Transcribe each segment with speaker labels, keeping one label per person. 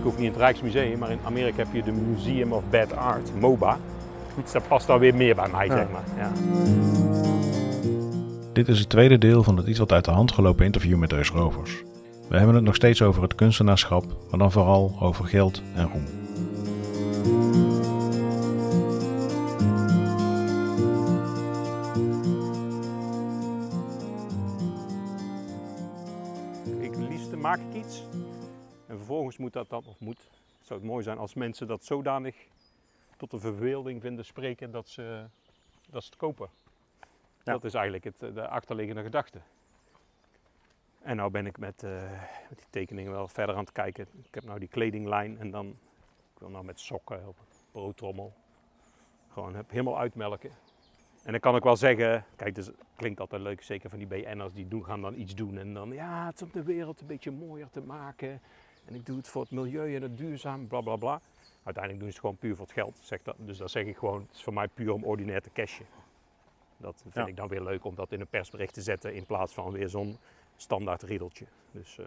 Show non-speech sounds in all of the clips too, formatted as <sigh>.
Speaker 1: ik hoef niet in het Rijksmuseum, maar in Amerika heb je de Museum of Bad Art, MOBA. Dus dat past dan weer meer bij mij,
Speaker 2: Ja.
Speaker 1: zeg maar. Ja.
Speaker 3: Dit is het tweede deel van het iets wat uit de hand gelopen interview met Eus Rovers. We hebben het nog steeds over het kunstenaarschap, maar dan vooral over geld en roem.
Speaker 1: Vervolgens moet dat dan, of moet, zou het mooi zijn als mensen dat zodanig tot de verbeelding vinden spreken dat ze, dat ze het kopen.
Speaker 2: Ja.
Speaker 1: Dat is eigenlijk het, de achterliggende gedachte. En nou ben ik met, eh, met die tekeningen wel verder aan het kijken. Ik heb nou die kledinglijn en dan, ik wil nou met sokken of een broodtrommel. Gewoon heb helemaal uitmelken. En dan kan ik wel zeggen, kijk, dus klinkt altijd leuk, zeker van die BN'ers die doen, gaan dan iets doen. En dan, ja, het is om de wereld een beetje mooier te maken. En ik doe het voor het milieu en het duurzaam, bla bla bla. Uiteindelijk doen ze het gewoon puur voor het geld. Zeg dat, dus dat zeg ik gewoon, het is voor mij puur om ordinair te cashen. Dat vind
Speaker 2: Ja.
Speaker 1: ik dan weer leuk om dat in een persbericht te zetten in plaats van weer zo'n standaard riedeltje. Dus, eh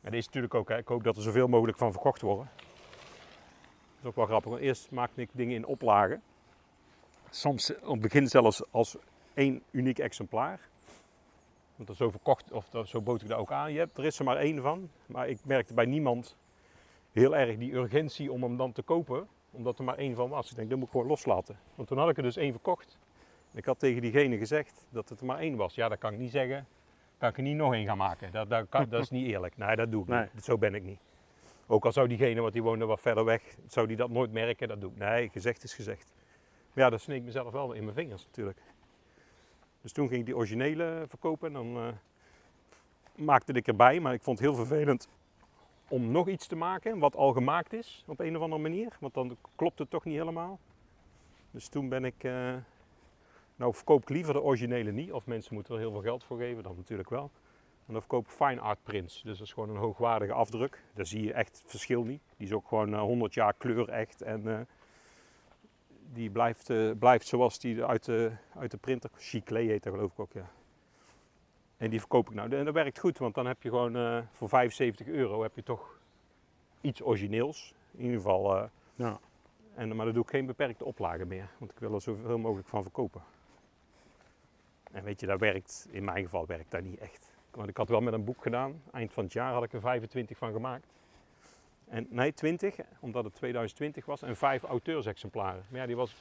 Speaker 1: en is natuurlijk ook, hè, ik hoop dat er zoveel mogelijk van verkocht worden. Dat is ook wel grappig, want eerst maakte ik dingen in oplagen. Soms op het begin zelfs als één uniek exemplaar. Want zo verkocht, of zo bood ik dat ook aan. Je hebt, er is er maar één van. Maar ik merkte bij niemand heel erg die urgentie om hem dan te kopen. Omdat er maar één van was. Ik denk, dat moet ik gewoon loslaten. Want toen had ik er dus één verkocht. En ik had tegen diegene gezegd dat het er maar één was. Ja, dat kan ik niet zeggen. Kan ik er niet nog één gaan maken. Dat, dat, kan, dat is niet eerlijk. Nee, dat doe ik
Speaker 2: Nee.
Speaker 1: niet. Zo ben ik niet. Ook al zou diegene, want die woonde wat verder weg, zou die dat nooit merken. Dat doe ik. Nee, gezegd is gezegd. Maar ja, dat sneek mezelf wel in mijn vingers natuurlijk. Dus toen ging ik die originele verkopen en dan eh, maakte ik erbij. Maar ik vond het heel vervelend om nog iets te maken wat al gemaakt is op een of andere manier. Want dan klopt het toch niet helemaal. Dus toen ben ik, eh, nou verkoop ik liever de originele niet. Of mensen moeten er heel veel geld voor geven, dan natuurlijk wel. En dan verkoop ik fine art prints. Dus dat is gewoon een hoogwaardige afdruk. Daar zie je echt het verschil niet. Die is ook gewoon eh, 100 jaar kleur echt. En eh, die blijft, eh, blijft zoals die uit de, uit de printer. Chiclé heet dat geloof ik ook, ja. En die verkoop ik nou. En dat werkt goed, want dan heb je gewoon eh, voor 75 euro heb je toch iets origineels. In ieder geval. eh,
Speaker 2: Ja.
Speaker 1: en, maar dan doe ik geen beperkte oplagen meer. Want ik wil er zoveel mogelijk van verkopen. En weet je, dat werkt, in mijn geval werkt dat niet echt. Want ik had wel met een boek gedaan. Eind van het jaar had ik er 25 van gemaakt. En, nee, 20, omdat het 2020 was. En vijf auteursexemplaren. Maar ja, die, was,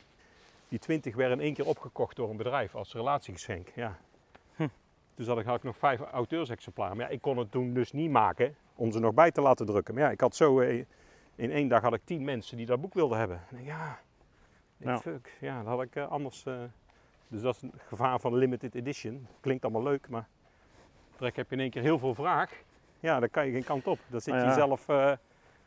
Speaker 1: die 20 werden in één keer opgekocht door een bedrijf als relatiegeschenk. Ja.
Speaker 2: Hm.
Speaker 1: Dus had ik, had ik nog vijf auteursexemplaren. Maar ja, ik kon het toen dus niet maken om ze nog bij te laten drukken. Maar ja, ik had zo... eh, in één dag had ik tien mensen die dat boek wilden hebben. En ja,
Speaker 2: Ja.
Speaker 1: fuck. Ja, dat had ik eh, anders... eh, dus dat is een gevaar van limited edition. Klinkt allemaal leuk, maar... Trek heb je in één keer heel veel vraag. Ja, dan kan je geen kant op. Dan zit je
Speaker 2: Nou ja.
Speaker 1: jezelf eh,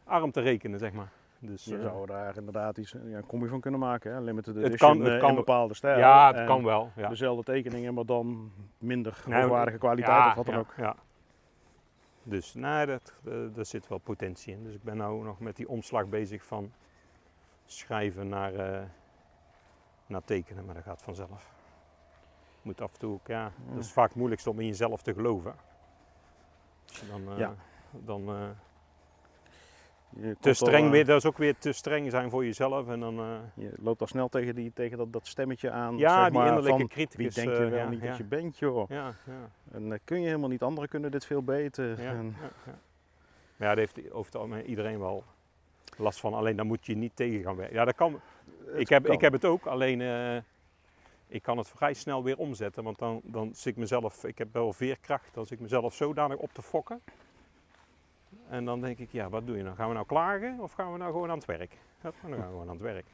Speaker 1: arm te rekenen, zeg maar. Dus,
Speaker 2: Je
Speaker 1: eh,
Speaker 2: zou daar inderdaad iets, ja, een combi van kunnen maken. Hè? Limited
Speaker 1: Het
Speaker 2: edition
Speaker 1: kan- het
Speaker 2: eh,
Speaker 1: kan-
Speaker 2: in bepaalde stijl.
Speaker 1: ja, het kan wel. Ja.
Speaker 2: Dezelfde tekeningen, maar dan minder
Speaker 1: Nou,
Speaker 2: hoogwaardige kwaliteit
Speaker 1: ja,
Speaker 2: of wat dan ook.
Speaker 1: Ja. Dus nee, dat, eh, daar zit wel potentie in. Dus ik ben nu nog met die omslag bezig van schrijven naar, eh, naar tekenen, maar dat gaat vanzelf. Moet af en toe ook, ja, dat is vaak het moeilijkste om in jezelf te geloven. Dan,
Speaker 2: Ja.
Speaker 1: dan te streng
Speaker 2: eh,
Speaker 1: weer, dat is ook weer te streng zijn voor jezelf. En dan, eh,
Speaker 2: je loopt al snel tegen, die, tegen dat, dat stemmetje aan.
Speaker 1: ja,
Speaker 2: zeg
Speaker 1: die
Speaker 2: maar,
Speaker 1: innerlijke
Speaker 2: van,
Speaker 1: criticus.
Speaker 2: Wie denk je
Speaker 1: eh,
Speaker 2: wel
Speaker 1: ja,
Speaker 2: niet
Speaker 1: ja,
Speaker 2: dat je bent, joh.
Speaker 1: Ja, ja.
Speaker 2: En eh, kun je helemaal niet, anderen kunnen dit veel beter.
Speaker 1: Ja,
Speaker 2: En,
Speaker 1: ja, ja. Maar ja, daar heeft over het algemeen iedereen wel last van. Alleen dan moet je niet tegen gaan werken. Ja, dat kan.
Speaker 2: het
Speaker 1: Ik heb,
Speaker 2: kan.
Speaker 1: ik heb het ook, alleen ik kan het vrij snel weer omzetten. Want dan, dan zit ik mezelf, ik heb wel veerkracht, dan zit ik mezelf zodanig op te fokken. En dan denk ik, ja, wat doe je nou? Gaan we nou klagen of gaan we nou gewoon aan het werk? Hup, dan gaan we gewoon aan het werk.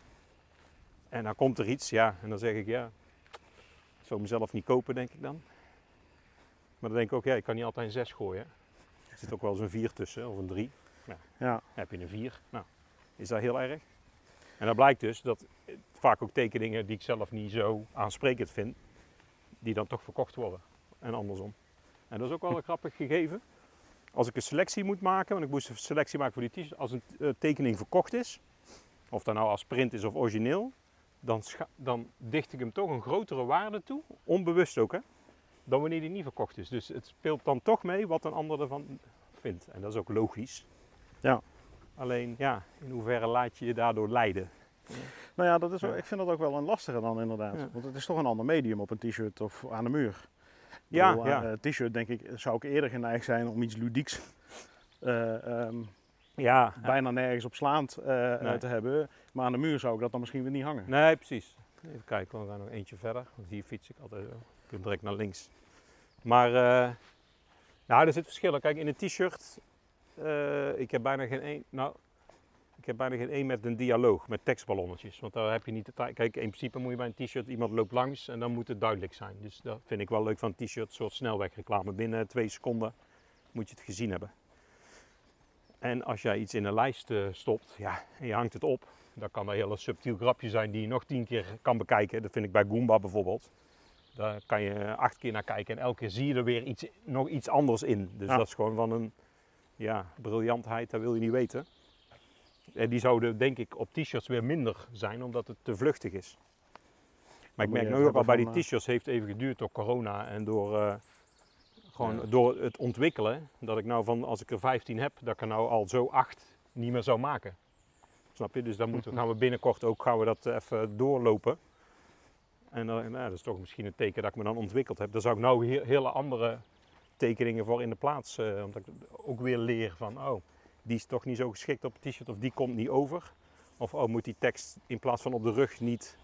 Speaker 1: En dan komt er iets, ja, en dan zeg ik, ja, ik zou mezelf niet kopen, denk ik dan. Maar dan denk ik ook, ja, ik kan niet altijd een 6 gooien. Er zit ook wel eens een 4 tussen, of een 3.
Speaker 2: Ja,
Speaker 1: heb je een 4. Nou, is dat heel erg? En dan blijkt dus dat vaak ook tekeningen die ik zelf niet zo aansprekend vind, die dan toch verkocht worden. En andersom. En dat is ook wel een <laughs> grappig gegeven. Als ik een selectie moet maken, want ik moest een selectie maken voor die t-shirt, als een eh, tekening verkocht is, of dat nou als print is of origineel, dan, dan dicht ik hem toch een grotere waarde toe, onbewust ook hè, dan wanneer die niet verkocht is. Dus het speelt dan toch mee wat een ander ervan vindt. En dat is ook logisch.
Speaker 2: Ja.
Speaker 1: Alleen ja, in hoeverre laat je je daardoor leiden?
Speaker 2: Nou ja, dat is,
Speaker 1: Ja.
Speaker 2: ik vind dat ook wel een lastige dan inderdaad.
Speaker 1: Ja.
Speaker 2: Want het is toch een ander medium op een t-shirt of aan de muur.
Speaker 1: Ja,
Speaker 2: bedoel,
Speaker 1: ja.
Speaker 2: aan een t-shirt denk ik, zou ik eerder geneigd zijn om iets ludieks eh, ehm,
Speaker 1: Ja,
Speaker 2: bijna nergens op slaand eh, eh,
Speaker 1: Nee.
Speaker 2: te hebben. Maar aan de muur zou ik dat dan misschien weer niet hangen.
Speaker 1: Nee, precies. Even kijken, we gaan nog eentje verder. Want hier fiets ik altijd. Ik kan direct naar links. Maar, eh nou, er zit verschillen. Kijk, in een t-shirt, eh, ik heb bijna geen één, nou, heb bijna geen één met een dialoog, met tekstballonnetjes. Want daar heb je niet de tijd. Kijk, in principe moet je bij een t-shirt, iemand loopt langs en dan moet het duidelijk zijn. Dus dat vind ik wel leuk van een t-shirt, een soort snelwegreclame. Binnen twee seconden moet je het gezien hebben. En als jij iets in een lijst eh, stopt, ja, en je hangt het op, dan kan dat een hele subtiel grapje zijn die je nog tien keer kan bekijken. Dat vind ik bij Goomba bijvoorbeeld. Daar kan je acht keer naar kijken en elke keer zie je er weer iets, nog iets anders in. Dus
Speaker 2: Ja.
Speaker 1: dat is gewoon van een ja, briljantheid, dat wil je niet weten. En die zouden denk ik op t-shirts weer minder zijn, omdat het te vluchtig is. Maar ik merk nu ook al bij die
Speaker 2: van,
Speaker 1: t-shirts heeft even geduurd door corona en door, eh, gewoon
Speaker 2: Ja.
Speaker 1: door het ontwikkelen. Dat ik nou van, als ik er 15 heb, dat ik er nou al zo acht niet meer zou maken. Snap je? Dus dan moeten, we- gaan we binnenkort ook gaan we dat even doorlopen. En nou, dat is toch misschien een teken dat ik me dan ontwikkeld heb. Daar zou ik nou he- hele andere tekeningen voor in de plaats. eh omdat ik ook weer leer van, oh, die is toch niet zo geschikt op een t-shirt of die komt niet over. Of oh, moet die tekst in plaats van op de rug niet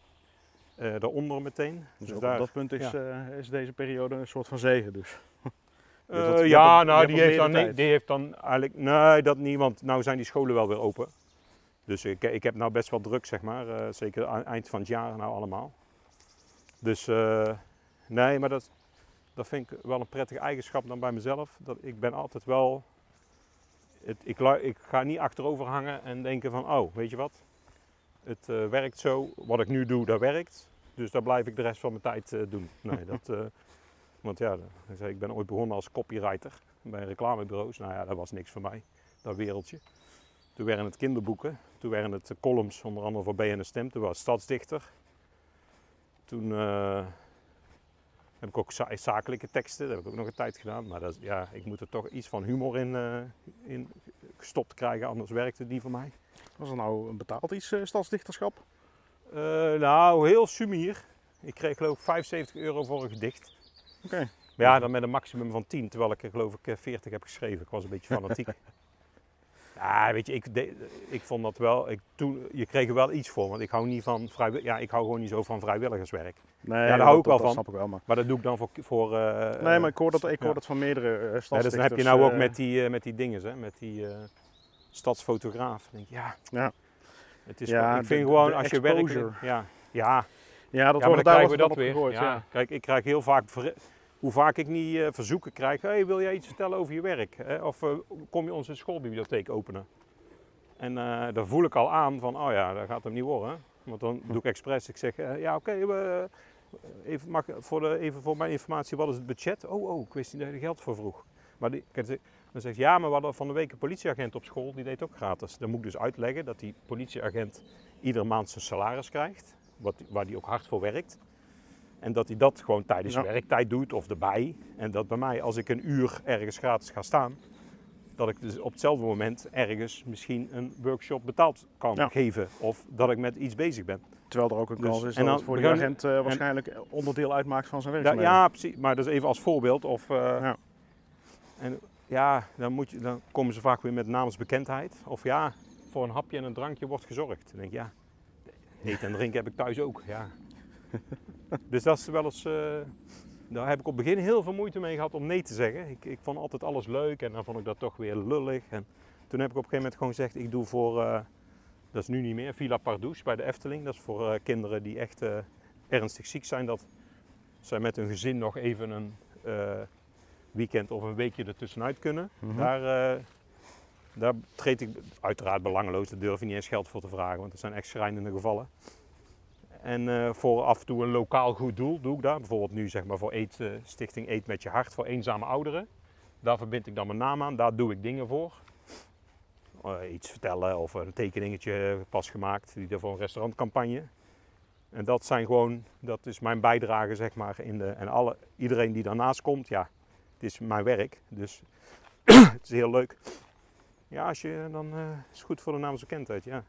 Speaker 1: eh daaronder meteen.
Speaker 2: Dus,
Speaker 1: Dus daar-
Speaker 2: op dat punt is, eh, is deze periode een soort van zegen dus.
Speaker 1: Eh, <laughs>
Speaker 2: Dus dat- hebt
Speaker 1: ja, nou, die heeft, dan die heeft dan eigenlijk. Nee, dat niet, want nou zijn die scholen wel weer open. Dus ik, ik heb nou best wel druk, zeg maar. eh, zeker eind van het jaar nou allemaal. Dus eh, nee, maar dat, dat vind ik wel een prettige eigenschap dan bij mezelf. Dat ik ben altijd wel. Het, ik, ik ga niet achterover hangen en denken van, oh, weet je wat? Het eh, werkt zo. Wat ik nu doe, dat werkt. Dus daar blijf ik de rest van mijn tijd eh, doen. <laughs> Nee, dat, eh, want ja, ik ben ooit begonnen als copywriter bij reclamebureaus. Nou ja, dat was niks voor mij, dat wereldje. Toen werden het kinderboeken, toen werden het columns, onder andere voor BN Stem. Toen was ik stadsdichter. Toen heb ik ook za- zakelijke teksten, dat heb ik ook nog een tijd gedaan. Maar dat, ja, ik moet er toch iets van humor in, eh, in gestopt krijgen, anders werkt het niet voor mij.
Speaker 2: Was er nou een betaald iets, eh, stadsdichterschap?
Speaker 1: Eh, nou, heel sumier. Ik kreeg geloof ik 75 euro voor een gedicht.
Speaker 2: Oké.
Speaker 1: Maar ja, dan met een maximum van 10, terwijl ik er geloof ik eh, 40 heb geschreven. Ik was een beetje fanatiek. <laughs> ja, weet je, ik, de- ik vond dat wel, ik, toen, je kreeg er wel iets voor, want ik hou niet van vrijwi- ja, ik hou gewoon niet zo van vrijwilligerswerk.
Speaker 2: Nee,
Speaker 1: daar hou ik wel
Speaker 2: dat,
Speaker 1: van.
Speaker 2: Snap ik wel. Maar,
Speaker 1: Maar dat doe ik dan voor, voor eh,
Speaker 2: nee, maar ik hoor dat, ik
Speaker 1: ja.
Speaker 2: hoor dat van meerdere eh
Speaker 1: Ja, dus dan heb je nou ook
Speaker 2: eh,
Speaker 1: met die, eh, met die dingen, hè, met die eh, stadsfotograaf. Denk ik, ja,
Speaker 2: Ja.
Speaker 1: Het is
Speaker 2: Ja,
Speaker 1: ik vind
Speaker 2: de-
Speaker 1: gewoon
Speaker 2: de
Speaker 1: als je werkelijk, ja, ja,
Speaker 2: Ja, dat
Speaker 1: ja,
Speaker 2: wordt
Speaker 1: dan
Speaker 2: daar
Speaker 1: krijgen we dat weer.
Speaker 2: gegooid,
Speaker 1: ja. Kijk, ik krijg heel vaak, hoe vaak ik niet eh, verzoeken krijg, hey, wil jij iets vertellen over je werk? Of eh, kom je onze schoolbibliotheek openen? En eh daar voel ik al aan van, oh ja, dat gaat hem niet worden. Want dan doe ik expres, ik zeg, ja oké, even, mag, voor even voor mijn informatie, wat is het budget? Oh, oh, ik wist niet dat je er geld voor vroeg. Maar die, dan zegt ja, maar we hadden van de week een politieagent op school, die deed ook gratis. Dan moet ik dus uitleggen dat die politieagent iedere maand zijn salaris krijgt, wat, waar die ook hard voor werkt. En dat hij dat gewoon tijdens
Speaker 2: Ja.
Speaker 1: werktijd doet of erbij. En dat bij mij, als ik een uur ergens gratis ga staan, dat ik dus op hetzelfde moment ergens misschien een workshop betaald kan
Speaker 2: Ja.
Speaker 1: geven. Of dat ik met iets bezig ben.
Speaker 2: Terwijl er ook een
Speaker 1: Dus-
Speaker 2: kans is
Speaker 1: en
Speaker 2: dat
Speaker 1: dan
Speaker 2: het voor die
Speaker 1: begon-
Speaker 2: agent eh, waarschijnlijk onderdeel uitmaakt van zijn werkzaamheden.
Speaker 1: ja, precies. Maar dat is even als voorbeeld. Of, eh,
Speaker 2: Ja.
Speaker 1: En ja, dan, moet je, dan komen ze vaak weer met namensbekendheid. Of ja, voor een hapje en een drankje wordt gezorgd. Dan denk ik, ja, eten en drinken heb ik thuis ook. Ja. <laughs> dus dat is wel eens... eh, daar heb ik op het begin heel veel moeite mee gehad om nee te zeggen. Ik, ik vond altijd alles leuk en dan vond ik dat toch weer lullig. En toen heb ik op een gegeven moment gewoon gezegd, ik doe voor... eh, dat is nu niet meer, Villa Pardoes bij de Efteling. Dat is voor eh, kinderen die echt ernstig ziek zijn. Dat zij met hun gezin nog even een weekend of een weekje ertussenuit kunnen.
Speaker 2: Mhm.
Speaker 1: Daar, daar treed ik uiteraard belangeloos, daar durf je niet eens geld voor te vragen, want dat zijn echt schrijnende gevallen. En eh, voor af en toe een lokaal goed doel doe ik dat. Bijvoorbeeld nu zeg maar voor eet, eh, Stichting Eet met je hart voor eenzame ouderen. Daar verbind ik dan mijn naam aan, daar doe ik dingen voor. Eh, iets vertellen of een tekeningetje pas gemaakt, die er voor een restaurantcampagne. En dat zijn gewoon, dat is mijn bijdrage zeg maar in de, en alle, iedereen die daarnaast komt, ja, het is mijn werk, dus <clears throat> het is heel leuk. Ja, als je, dan is het goed voor de naamsbekendheid, ja.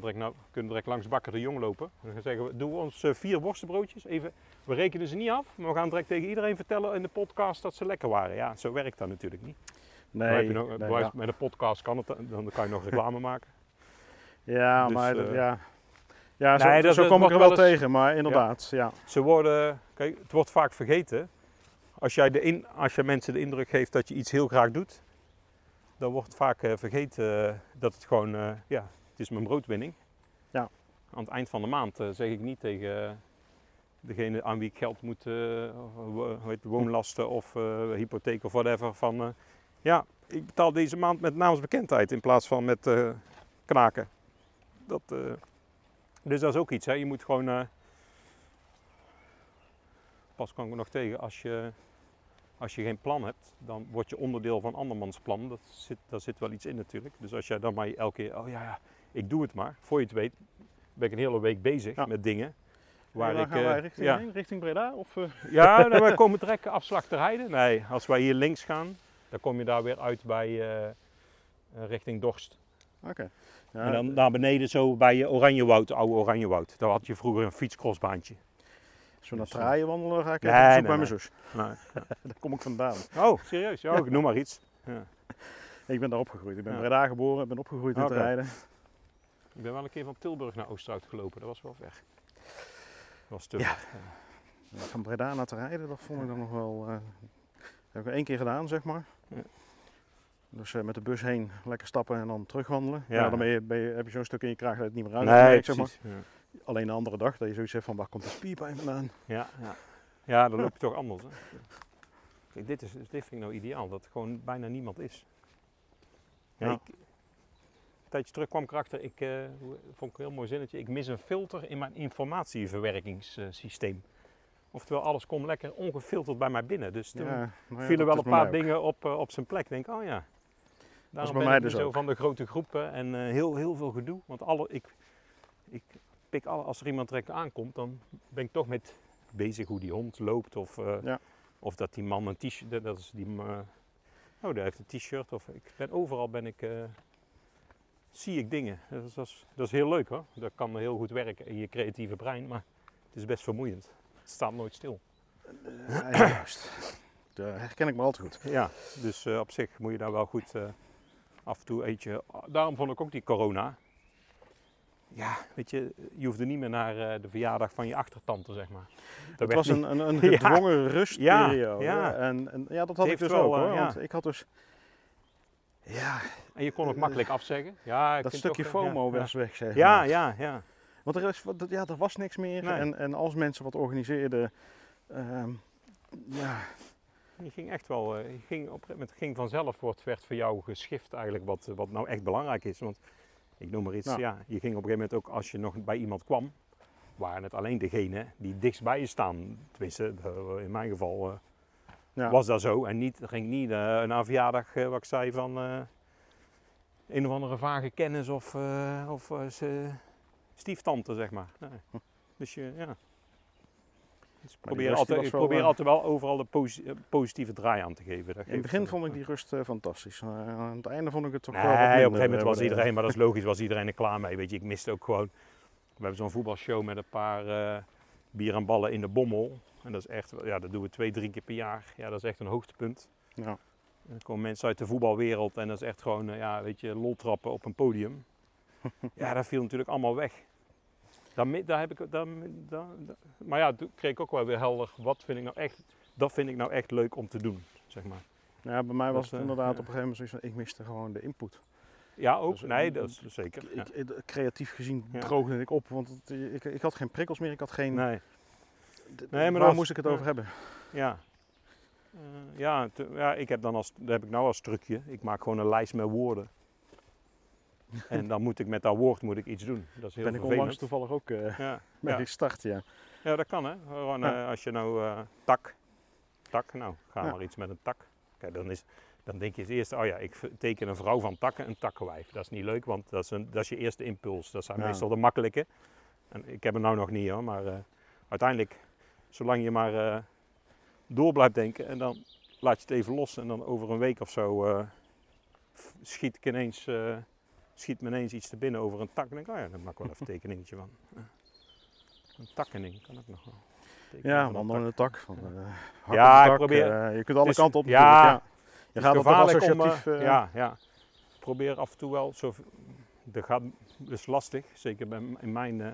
Speaker 1: Kan direct, nou, kunnen direct langs Bakker de Jong lopen. En dan zeggen we, doen we ons eh, vier worstenbroodjes. Even, we rekenen ze niet af, maar we gaan direct tegen iedereen vertellen in de podcast dat ze lekker waren. Ja, zo werkt dat natuurlijk niet. Dan heb
Speaker 2: Nee,
Speaker 1: je nog,
Speaker 2: nee, ja.
Speaker 1: Met een podcast kan het, dan kan je nog reclame <laughs> maken.
Speaker 2: Ja,
Speaker 1: Dus,
Speaker 2: maar
Speaker 1: eh,
Speaker 2: ja. Ja, zo,
Speaker 1: Nee, dat-
Speaker 2: zo kwam ik er wel
Speaker 1: eens-
Speaker 2: tegen, maar inderdaad, ja.
Speaker 1: Ze worden, kijk, het wordt vaak vergeten. Als, jij de in, als je mensen de indruk geeft dat je iets heel graag doet, dan wordt vaak eh, vergeten dat het gewoon, ja, het is mijn broodwinning.
Speaker 2: Ja.
Speaker 1: Aan het eind van de maand eh, zeg ik niet tegen eh, degene aan wie ik geld moet, eh, woonlasten of hypotheek of whatever, van ja, ik betaal deze maand met namensbekendheid in plaats van met knaken. Dat, dus dat is ook iets, hè. je moet gewoon... pas kan ik nog tegen, als je, als je geen plan hebt, dan word je onderdeel van andermans plan. Dat zit, daar zit wel iets in natuurlijk. Dus als jij dan maar elke keer, oh ja, ja, ik doe het maar. Voor je het weet, ben ik een hele week bezig
Speaker 2: Ja.
Speaker 1: met dingen.
Speaker 2: Waar
Speaker 1: ik,
Speaker 2: gaan wij
Speaker 1: eh,
Speaker 2: richting
Speaker 1: ja.
Speaker 2: heen? Richting Breda? Of, eh? <laughs>
Speaker 1: Ja, nou, wij komen direct afslag te rijden. Nee, als wij hier links gaan, dan kom je daar weer uit bij eh, richting Dorst.
Speaker 2: Oké. Ja,
Speaker 1: en dan naar beneden zo bij Oranjewoud, oude Oranjewoud. Daar had je vroeger een fietscrossbaantje.
Speaker 2: We naar
Speaker 1: dus,
Speaker 2: Traaien wandelen, ga ik
Speaker 1: nee,
Speaker 2: even bezoek
Speaker 1: nee,
Speaker 2: bij mijn <laughs>
Speaker 1: nee.
Speaker 2: zus. <laughs> Daar kom ik vandaan.
Speaker 1: oh, serieus? Ja, ik noem maar iets. Ja.
Speaker 2: Ik ben daar opgegroeid. Ik ben Breda geboren, ben opgegroeid in te rijden.
Speaker 1: Ik ben wel een keer van Tilburg naar Oosterhout gelopen, dat was wel ver. Dat was te
Speaker 2: Ja.
Speaker 1: ver.
Speaker 2: Van Breda naar te rijden, dat vond ik dan nog wel... eh heb ik één keer gedaan, zeg maar.
Speaker 1: Ja.
Speaker 2: Dus eh, met de bus heen, lekker stappen en dan terugwandelen.
Speaker 1: Ja.
Speaker 2: Ja. dan ben je, ben je, heb je zo'n stuk in je kraag dat het niet meer uit
Speaker 1: Nee,
Speaker 2: zeg maar.
Speaker 1: Ja.
Speaker 2: Alleen de andere dag, dat je zoiets hebt van, waar komt de spierpijn vandaan?
Speaker 1: Ja, ja. ja, dan loop je toch anders. Hè. Kijk, dit, is, dit vind ik nou ideaal, dat er gewoon bijna niemand is. Ja,
Speaker 2: Ja.
Speaker 1: Ik, tijdje terug kwam ik erachter, ik vond ik een heel mooi zinnetje, ik mis een filter in mijn informatieverwerkingssysteem. Oftewel, alles komt lekker ongefilterd bij mij binnen. Dus toen
Speaker 2: Ja, ja,
Speaker 1: vielen wel een paar dingen op, eh, op zijn plek. Ik denk, oh ja, daarom
Speaker 2: bij
Speaker 1: ben
Speaker 2: mij
Speaker 1: ik
Speaker 2: dus
Speaker 1: zo
Speaker 2: ook.
Speaker 1: van de grote groepen en eh, heel, heel veel gedoe. Want alle, ik, ik pik alle, als er iemand direct aankomt, dan ben ik toch met bezig hoe die hond loopt. Of, eh,
Speaker 2: Ja.
Speaker 1: of dat die man een t-shirt, dat- is die, eh, oh, die heeft een t-shirt. Of ik ben overal ben ik, zie ik dingen. Dat is, dat, is, dat is heel leuk hoor. Dat kan heel goed werken in je creatieve brein, maar het is best vermoeiend. Het staat nooit stil.
Speaker 2: Ja, juist. Dat herken ik me al te goed.
Speaker 1: Ja, dus eh, op zich moet je daar wel goed eh, af en toe eet je. Daarom vond ik ook die corona. Ja, weet je, je hoefde niet meer naar eh, de verjaardag van je achtertante, zeg maar. Dat
Speaker 2: Het was
Speaker 1: niet-
Speaker 2: een, een, een <laughs>
Speaker 1: Ja.
Speaker 2: gedwongen rustperiode.
Speaker 1: Ja, ja.
Speaker 2: En, en ja, dat had ik dus
Speaker 1: wel,
Speaker 2: ook
Speaker 1: eh,
Speaker 2: hoor.
Speaker 1: ja.
Speaker 2: Want ik had dus... Ja,
Speaker 1: En je kon het makkelijk afzeggen. Ja, ik
Speaker 2: dat stukje
Speaker 1: eh,
Speaker 2: FOMO
Speaker 1: ja,
Speaker 2: was weg, zeg
Speaker 1: Ja,
Speaker 2: maar.
Speaker 1: ja, ja.
Speaker 2: Want er, is, ja, er was niks meer.
Speaker 1: Nee.
Speaker 2: En, en als mensen wat organiseerden... ehm, ja,
Speaker 1: Je ging echt wel, eh, je ging op een gegeven moment ging vanzelf, wordt, werd voor jou geschift eigenlijk wat, wat nou echt belangrijk is. Want ik noem maar iets,
Speaker 2: Ja.
Speaker 1: ja. je ging op een gegeven moment ook als je nog bij iemand kwam, waren het alleen degenen die dichtst bij je staan. Tenminste, eh, in mijn geval eh,
Speaker 2: ja.
Speaker 1: was dat zo. En niet, ging niet eh, een verjaardag, eh, wat ik zei, van eh, een of andere vage kennis of, eh, of eh, stieftante, zeg maar. <laughs> Nee. Dus je, ja. Dus ik probeer, altijd, ik
Speaker 2: wel,
Speaker 1: probeer
Speaker 2: eh,
Speaker 1: altijd wel overal de posi- eh, positieve draai aan te geven. Dat
Speaker 2: In het begin vond ik die rust fantastisch. Aan het einde vond ik het toch
Speaker 1: Nee,
Speaker 2: wel wat
Speaker 1: op een gegeven moment was iedereen, maar dat is <laughs> logisch, was iedereen er klaar mee. Weet je, ik miste ook gewoon. We hebben zo'n voetbalshow met een paar eh, bier en ballen in de bommel. En dat is echt, ja, dat doen we twee, drie keer per jaar. Ja, dat is echt een hoogtepunt.
Speaker 2: Ja.
Speaker 1: Dan komen mensen uit de voetbalwereld en dat is echt gewoon, eh, ja, weet je, loltrappen op een podium. <laughs> ja, dat viel natuurlijk allemaal weg. Daar, daar heb ik, daar, daar, daar- maar ja, toen kreeg ik ook wel weer helder, wat vind ik nou echt, dat vind ik nou echt leuk om te doen, zeg maar.
Speaker 2: Ja, bij mij
Speaker 1: Dat,
Speaker 2: was het
Speaker 1: eh,
Speaker 2: inderdaad
Speaker 1: ja.
Speaker 2: op een gegeven moment zoiets van, ik miste gewoon de input.
Speaker 1: Ja, ook,
Speaker 2: Dus, eh,
Speaker 1: nee, dat is zeker. Ja.
Speaker 2: Ik, creatief gezien droogde ik op, want het- ik, ik had geen prikkels meer, ik had geen...
Speaker 1: Nee. Nee, maar was-
Speaker 2: moest ik het over hebben?
Speaker 1: Ja. Eh, ja, te- ja, ik heb dan als, dat heb ik nou als trucje. Ik maak gewoon een lijst met woorden. <laughs> en dan moet ik met dat woord moet ik iets doen. Dat is heel
Speaker 2: Ben ik
Speaker 1: vervelend.
Speaker 2: onlangs toevallig ook eh
Speaker 1: Ja, <laughs>
Speaker 2: mee
Speaker 1: ja.
Speaker 2: gestart, ja.
Speaker 1: ja, dat kan hè. Gewoon,
Speaker 2: Ja.
Speaker 1: eh, als je nou tak, tak, nou ga maar iets met een tak. Kijk, dan, is, dan denk je als eerste, oh ja, ik teken een vrouw van takken, een takkenwijf. Dat is niet leuk, want dat is, een, dat is je eerste impuls. Dat zijn meestal de makkelijke. En ik heb hem nou nog niet hoor, maar uiteindelijk, zolang je maar door blijft denken en dan laat je het even los en dan over een week of zo, eh, schiet ik ineens, eh, schiet me ineens iets te binnen over een tak. En denk ik, oh ja, daar maak ik wel even een tekeningetje van. Ja. Een takkening kan ook nog wel.
Speaker 2: Ja,
Speaker 1: een tak.
Speaker 2: wandelende tak. Van, eh,
Speaker 1: Ja,
Speaker 2: op
Speaker 1: ik
Speaker 2: tak,
Speaker 1: probeer-
Speaker 2: eh, je kunt alle
Speaker 1: is-
Speaker 2: kanten op
Speaker 1: ja.
Speaker 2: Je gaat
Speaker 1: om,
Speaker 2: associatief...
Speaker 1: eh,
Speaker 2: eh,
Speaker 1: ja, ja. Ik probeer af en toe wel, zo, dat gaat, is lastig, zeker bij, in mijn, eh,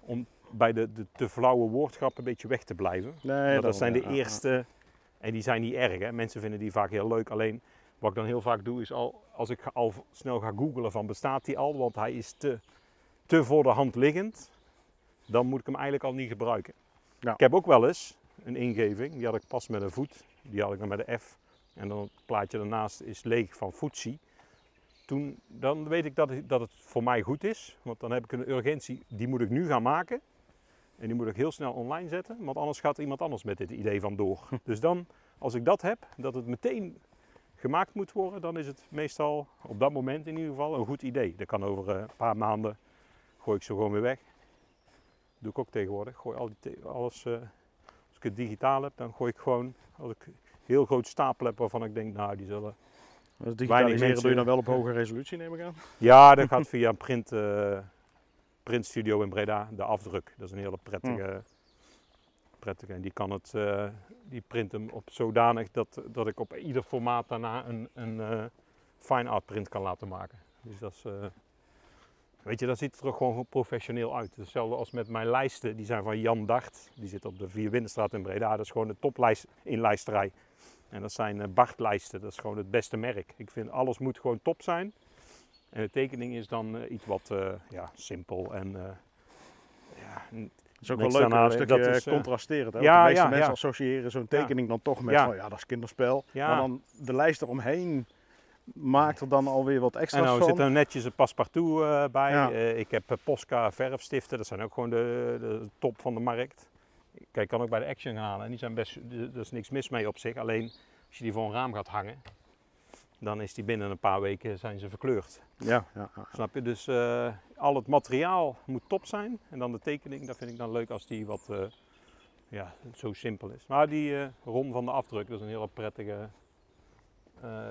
Speaker 1: om bij de, de te flauwe woordgrappen een beetje weg te blijven.
Speaker 2: Nee,
Speaker 1: dat zijn de
Speaker 2: ja, ja,
Speaker 1: eerste, en die zijn niet erg. Hè. Mensen vinden die vaak heel leuk. Alleen wat ik dan heel vaak doe, is al, als ik al snel ga googlen van bestaat die al, want hij is te, te voor de hand liggend, dan moet ik hem eigenlijk al niet gebruiken.
Speaker 2: Ja.
Speaker 1: Ik heb ook wel eens een ingeving, die had ik pas met een voet, die had ik dan met de F. En dan het plaatje daarnaast is leeg van Footsie. Toen, dan weet ik dat, het- dat het voor mij goed is, want dan heb ik een urgentie, die moet ik nu gaan maken. En die moet ik heel snel online zetten, want anders gaat iemand anders met dit idee van door. Dus dan, als ik dat heb, dat het meteen gemaakt moet worden, dan is het meestal op dat moment in ieder geval een goed idee. Dat kan over eh, een paar maanden, gooi ik ze gewoon weer weg. doe ik ook tegenwoordig. Gooi al die alles, eh, als ik het digitaal heb, dan gooi ik gewoon, als ik een heel groot stapel heb waarvan ik denk, nou die zullen...
Speaker 2: Dat digitaliseren
Speaker 1: mensen-
Speaker 2: doe je dan wel op hoge resolutie, neem ik aan.
Speaker 1: Ja, dat gaat via een print, eh, printstudio in Breda, de afdruk. Dat is een hele prettige, prettige en die kan het, eh, die print hem op zodanig dat, dat ik op ieder formaat daarna een, een eh, fine art print kan laten maken. Dus dat is, eh, weet je, dat ziet er gewoon professioneel uit. Hetzelfde als met mijn lijsten, die zijn van Jan Dart. Die zit op de Vierwindenstraat in Breda. Dat is gewoon de toplijst in lijsterij. En dat zijn Bart-lijsten, dat is gewoon het beste merk. Ik vind alles moet gewoon top zijn. En de tekening is dan eh, iets wat eh, ja, simpel en eh, ja,
Speaker 2: Dat is ook wel leuk, een stukje
Speaker 1: dat is,
Speaker 2: contrasterend. Hè?
Speaker 1: ja,
Speaker 2: de meeste
Speaker 1: ja,
Speaker 2: mensen
Speaker 1: ja.
Speaker 2: associëren zo'n tekening dan toch met
Speaker 1: Ja.
Speaker 2: van ja, dat is kinderspel. Maar dan de lijst eromheen maakt er dan alweer wat
Speaker 1: En
Speaker 2: extra's
Speaker 1: nou
Speaker 2: van.
Speaker 1: zit er netjes een paspartout bij. Ik heb Posca verfstiften, dat zijn ook gewoon de, de top van de markt. Kijk, kan ook bij de Action halen. En die zijn best, er is niks mis mee op zich. Alleen als je die voor een raam gaat hangen, dan is die binnen een paar weken zijn ze verkleurd.
Speaker 2: Ja, ja.
Speaker 1: Snap je? Dus eh, al het materiaal moet top zijn. En dan de tekening, dat vind ik dan leuk als die wat eh, ja, zo simpel is. Maar die eh Ron van de Afdruk, dat is een hele prettige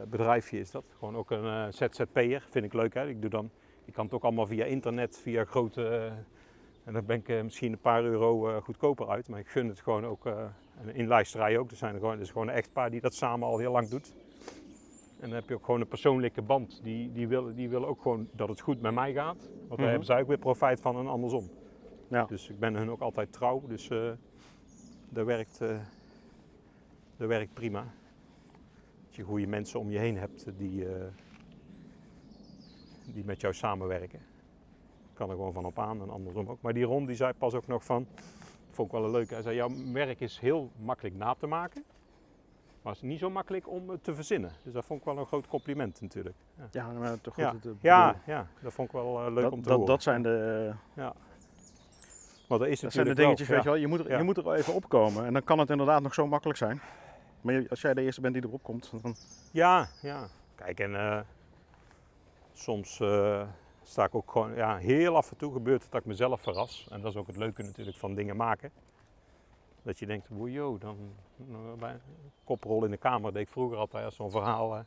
Speaker 1: bedrijfje is dat. Gewoon ook een ZZP'er, vind ik leuk. Hè? Ik doe dan, ik kan het ook allemaal via internet, via grote... en dan ben ik misschien een paar euro goedkoper uit. Maar ik gun het gewoon ook, en in lijsterij ook. Er zijn er gewoon, er is gewoon een echtpaar die dat samen al heel lang doet. En dan heb je ook gewoon een persoonlijke band. Die, die, willen, die willen ook gewoon dat het goed met mij gaat. Want daar
Speaker 2: Mhm.
Speaker 1: hebben zij ook weer profijt van en andersom.
Speaker 2: Ja.
Speaker 1: Dus ik ben hun ook altijd trouw. Dus eh dat, werkt, dat werkt prima. Dat je goede mensen om je heen hebt die, eh, die met jou samenwerken. Kan er gewoon van op aan en andersom ook. Maar die Ron die zei pas ook nog van, vond ik wel een leuke. Hij zei, jouw werk is heel makkelijk na te maken. Maar het is niet zo makkelijk om het te verzinnen. Dus dat vond ik wel een groot compliment natuurlijk. Ja,
Speaker 2: Ja, maar toch
Speaker 1: Ja.
Speaker 2: goed. het-
Speaker 1: ja, ja dat vond ik wel eh, leuk
Speaker 2: dat,
Speaker 1: om te
Speaker 2: dat,
Speaker 1: horen.
Speaker 2: dat zijn de,
Speaker 1: Want dat is
Speaker 2: dat zijn de dingetjes,
Speaker 1: wel,
Speaker 2: weet je wel. Je moet, er,
Speaker 1: Ja.
Speaker 2: je moet er wel even opkomen. En dan kan het inderdaad nog zo makkelijk zijn. Maar als jij de eerste bent die erop komt, dan...
Speaker 1: Ja, ja. Kijk, en eh, soms eh, sta ik ook gewoon, ja, heel af en toe gebeurt het dat ik mezelf verras. En dat is ook het leuke natuurlijk van dingen maken. Dat je denkt, wojo, dan bij koprol in de kamer deed ik vroeger altijd als zo'n verhaal. Maar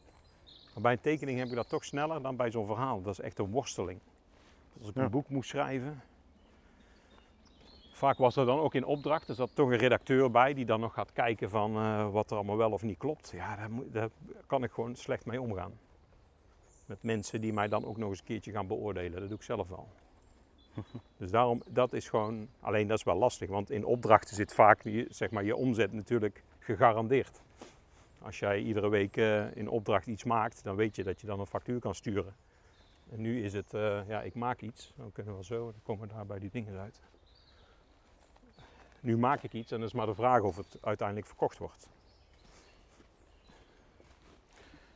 Speaker 1: bij een tekening heb ik dat toch sneller dan bij zo'n verhaal. Dat is echt een worsteling. Als ik
Speaker 2: Ja.
Speaker 1: een boek moest schrijven. Vaak was er dan ook in opdracht, er zat toch een redacteur bij die dan nog gaat kijken van eh, wat er allemaal wel of niet klopt. Ja, daar, moet- daar kan ik gewoon slecht mee omgaan. Met mensen die mij dan ook nog eens een keertje gaan beoordelen. Dat doe ik zelf wel. <laughs> Dus daarom, dat is gewoon, alleen dat is wel lastig, want in opdrachten zit vaak je, zeg maar, je omzet natuurlijk gegarandeerd. Als jij iedere week eh, in opdracht iets maakt, dan weet je dat je dan een factuur kan sturen. En nu is het, eh, ja, ik maak iets, dan kunnen we zo, dan komen we daar bij die dingen uit. Nu maak ik iets en dan is maar de vraag of het uiteindelijk verkocht wordt.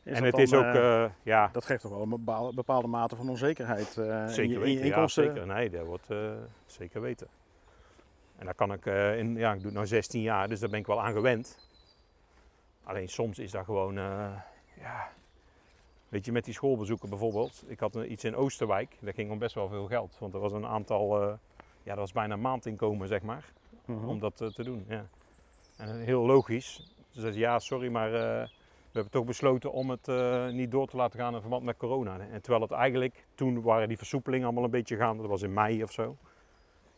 Speaker 2: Is
Speaker 1: en
Speaker 2: dat
Speaker 1: het is
Speaker 2: dan,
Speaker 1: ook,
Speaker 2: eh,
Speaker 1: eh, ja,
Speaker 2: dat geeft toch wel een bepaalde, bepaalde mate van onzekerheid eh, in je, in
Speaker 1: weten,
Speaker 2: je
Speaker 1: ja,
Speaker 2: inkomsten.
Speaker 1: zeker. Nee, dat wordt zeker weten. En daar kan ik, in, ja, ik doe het nu 16 jaar, dus daar ben ik wel aan gewend. Alleen soms is dat gewoon, ja, weet je, met die schoolbezoeken bijvoorbeeld. Ik had iets in Oosterwijk, daar ging om best wel veel geld. Want er was een aantal, ja, dat was bijna een maandinkomen, zeg maar,
Speaker 2: Mhm.
Speaker 1: om dat te doen. Ja. En heel logisch. Ze zei, ja, sorry, maar we hebben toch besloten om het eh, niet door te laten gaan in verband met corona. En terwijl het eigenlijk, toen waren die versoepelingen allemaal een beetje gaande, dat was in mei of zo.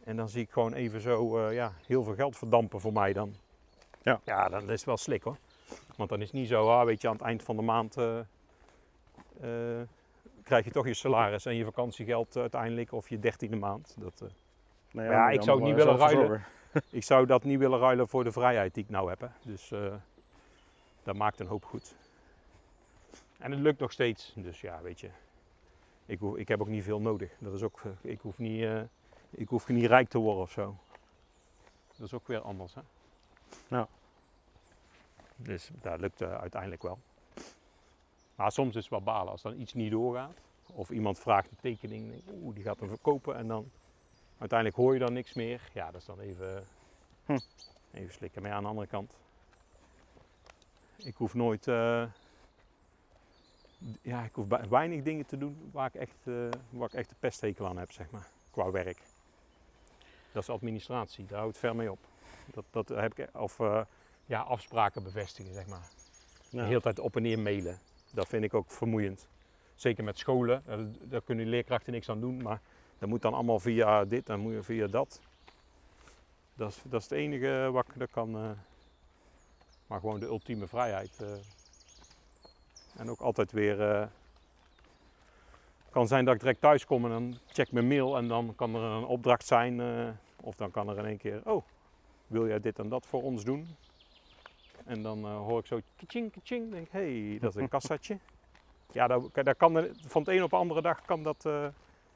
Speaker 1: En dan zie ik gewoon even zo eh, ja, heel veel geld verdampen voor mij dan.
Speaker 2: Ja.
Speaker 1: Ja, dan is wel slik hoor. Want dan is het niet zo, ah, weet je, aan het eind van de maand eh, krijg je toch je salaris en je vakantiegeld uiteindelijk of je dertiende maand. Dat,
Speaker 2: Nou
Speaker 1: Ja, ik zou het niet willen ruilen. ik zou dat niet willen ruilen voor de vrijheid die ik nou heb. Hè. Dus dat maakt een hoop goed. En het lukt nog steeds. Dus ja, weet je. Ik, hoef, ik heb ook niet veel nodig. Dat is ook, eh, ik, hoef niet, eh, ik hoef niet rijk te worden of zo. Dat is ook weer anders. Hè?
Speaker 2: Ja.
Speaker 1: Dus dat lukt eh, uiteindelijk wel. Maar soms is het wel balen als dan iets niet doorgaat. Of iemand vraagt een tekening. Oeh, die gaat hem verkopen. En dan uiteindelijk hoor je dan niks meer. Ja, dat is dan even,
Speaker 2: Hm.
Speaker 1: even slikken. Maar ja, aan de andere kant. Ik hoef nooit. eh, ja, ik hoef weinig dingen te doen waar ik echt, eh, waar ik echt de pesthekel aan heb, zeg maar. Qua werk. Dat is administratie, daar houdt het ver mee op. Dat, dat heb ik, of eh, ja, afspraken bevestigen, zeg maar.
Speaker 2: Ja.
Speaker 1: De hele tijd op en neer mailen. Dat vind ik ook vermoeiend. Zeker met scholen, daar kunnen leerkrachten niks aan doen, maar dat moet dan allemaal via dit en moet je via dat. Dat is, dat is het enige wat ik dat kan. Maar gewoon de ultieme vrijheid. eh. En ook altijd weer. eh, kan zijn dat ik direct thuis kom en dan check mijn mail en dan kan er een opdracht zijn. eh, of dan kan er in één keer, oh, wil jij dit en dat voor ons doen? En dan hoor ik zo kaching, kaching. denk ik, hé, hey, dat is een kassatje. <laughs> Ja, dat kan er- van het een op de andere dag kan dat,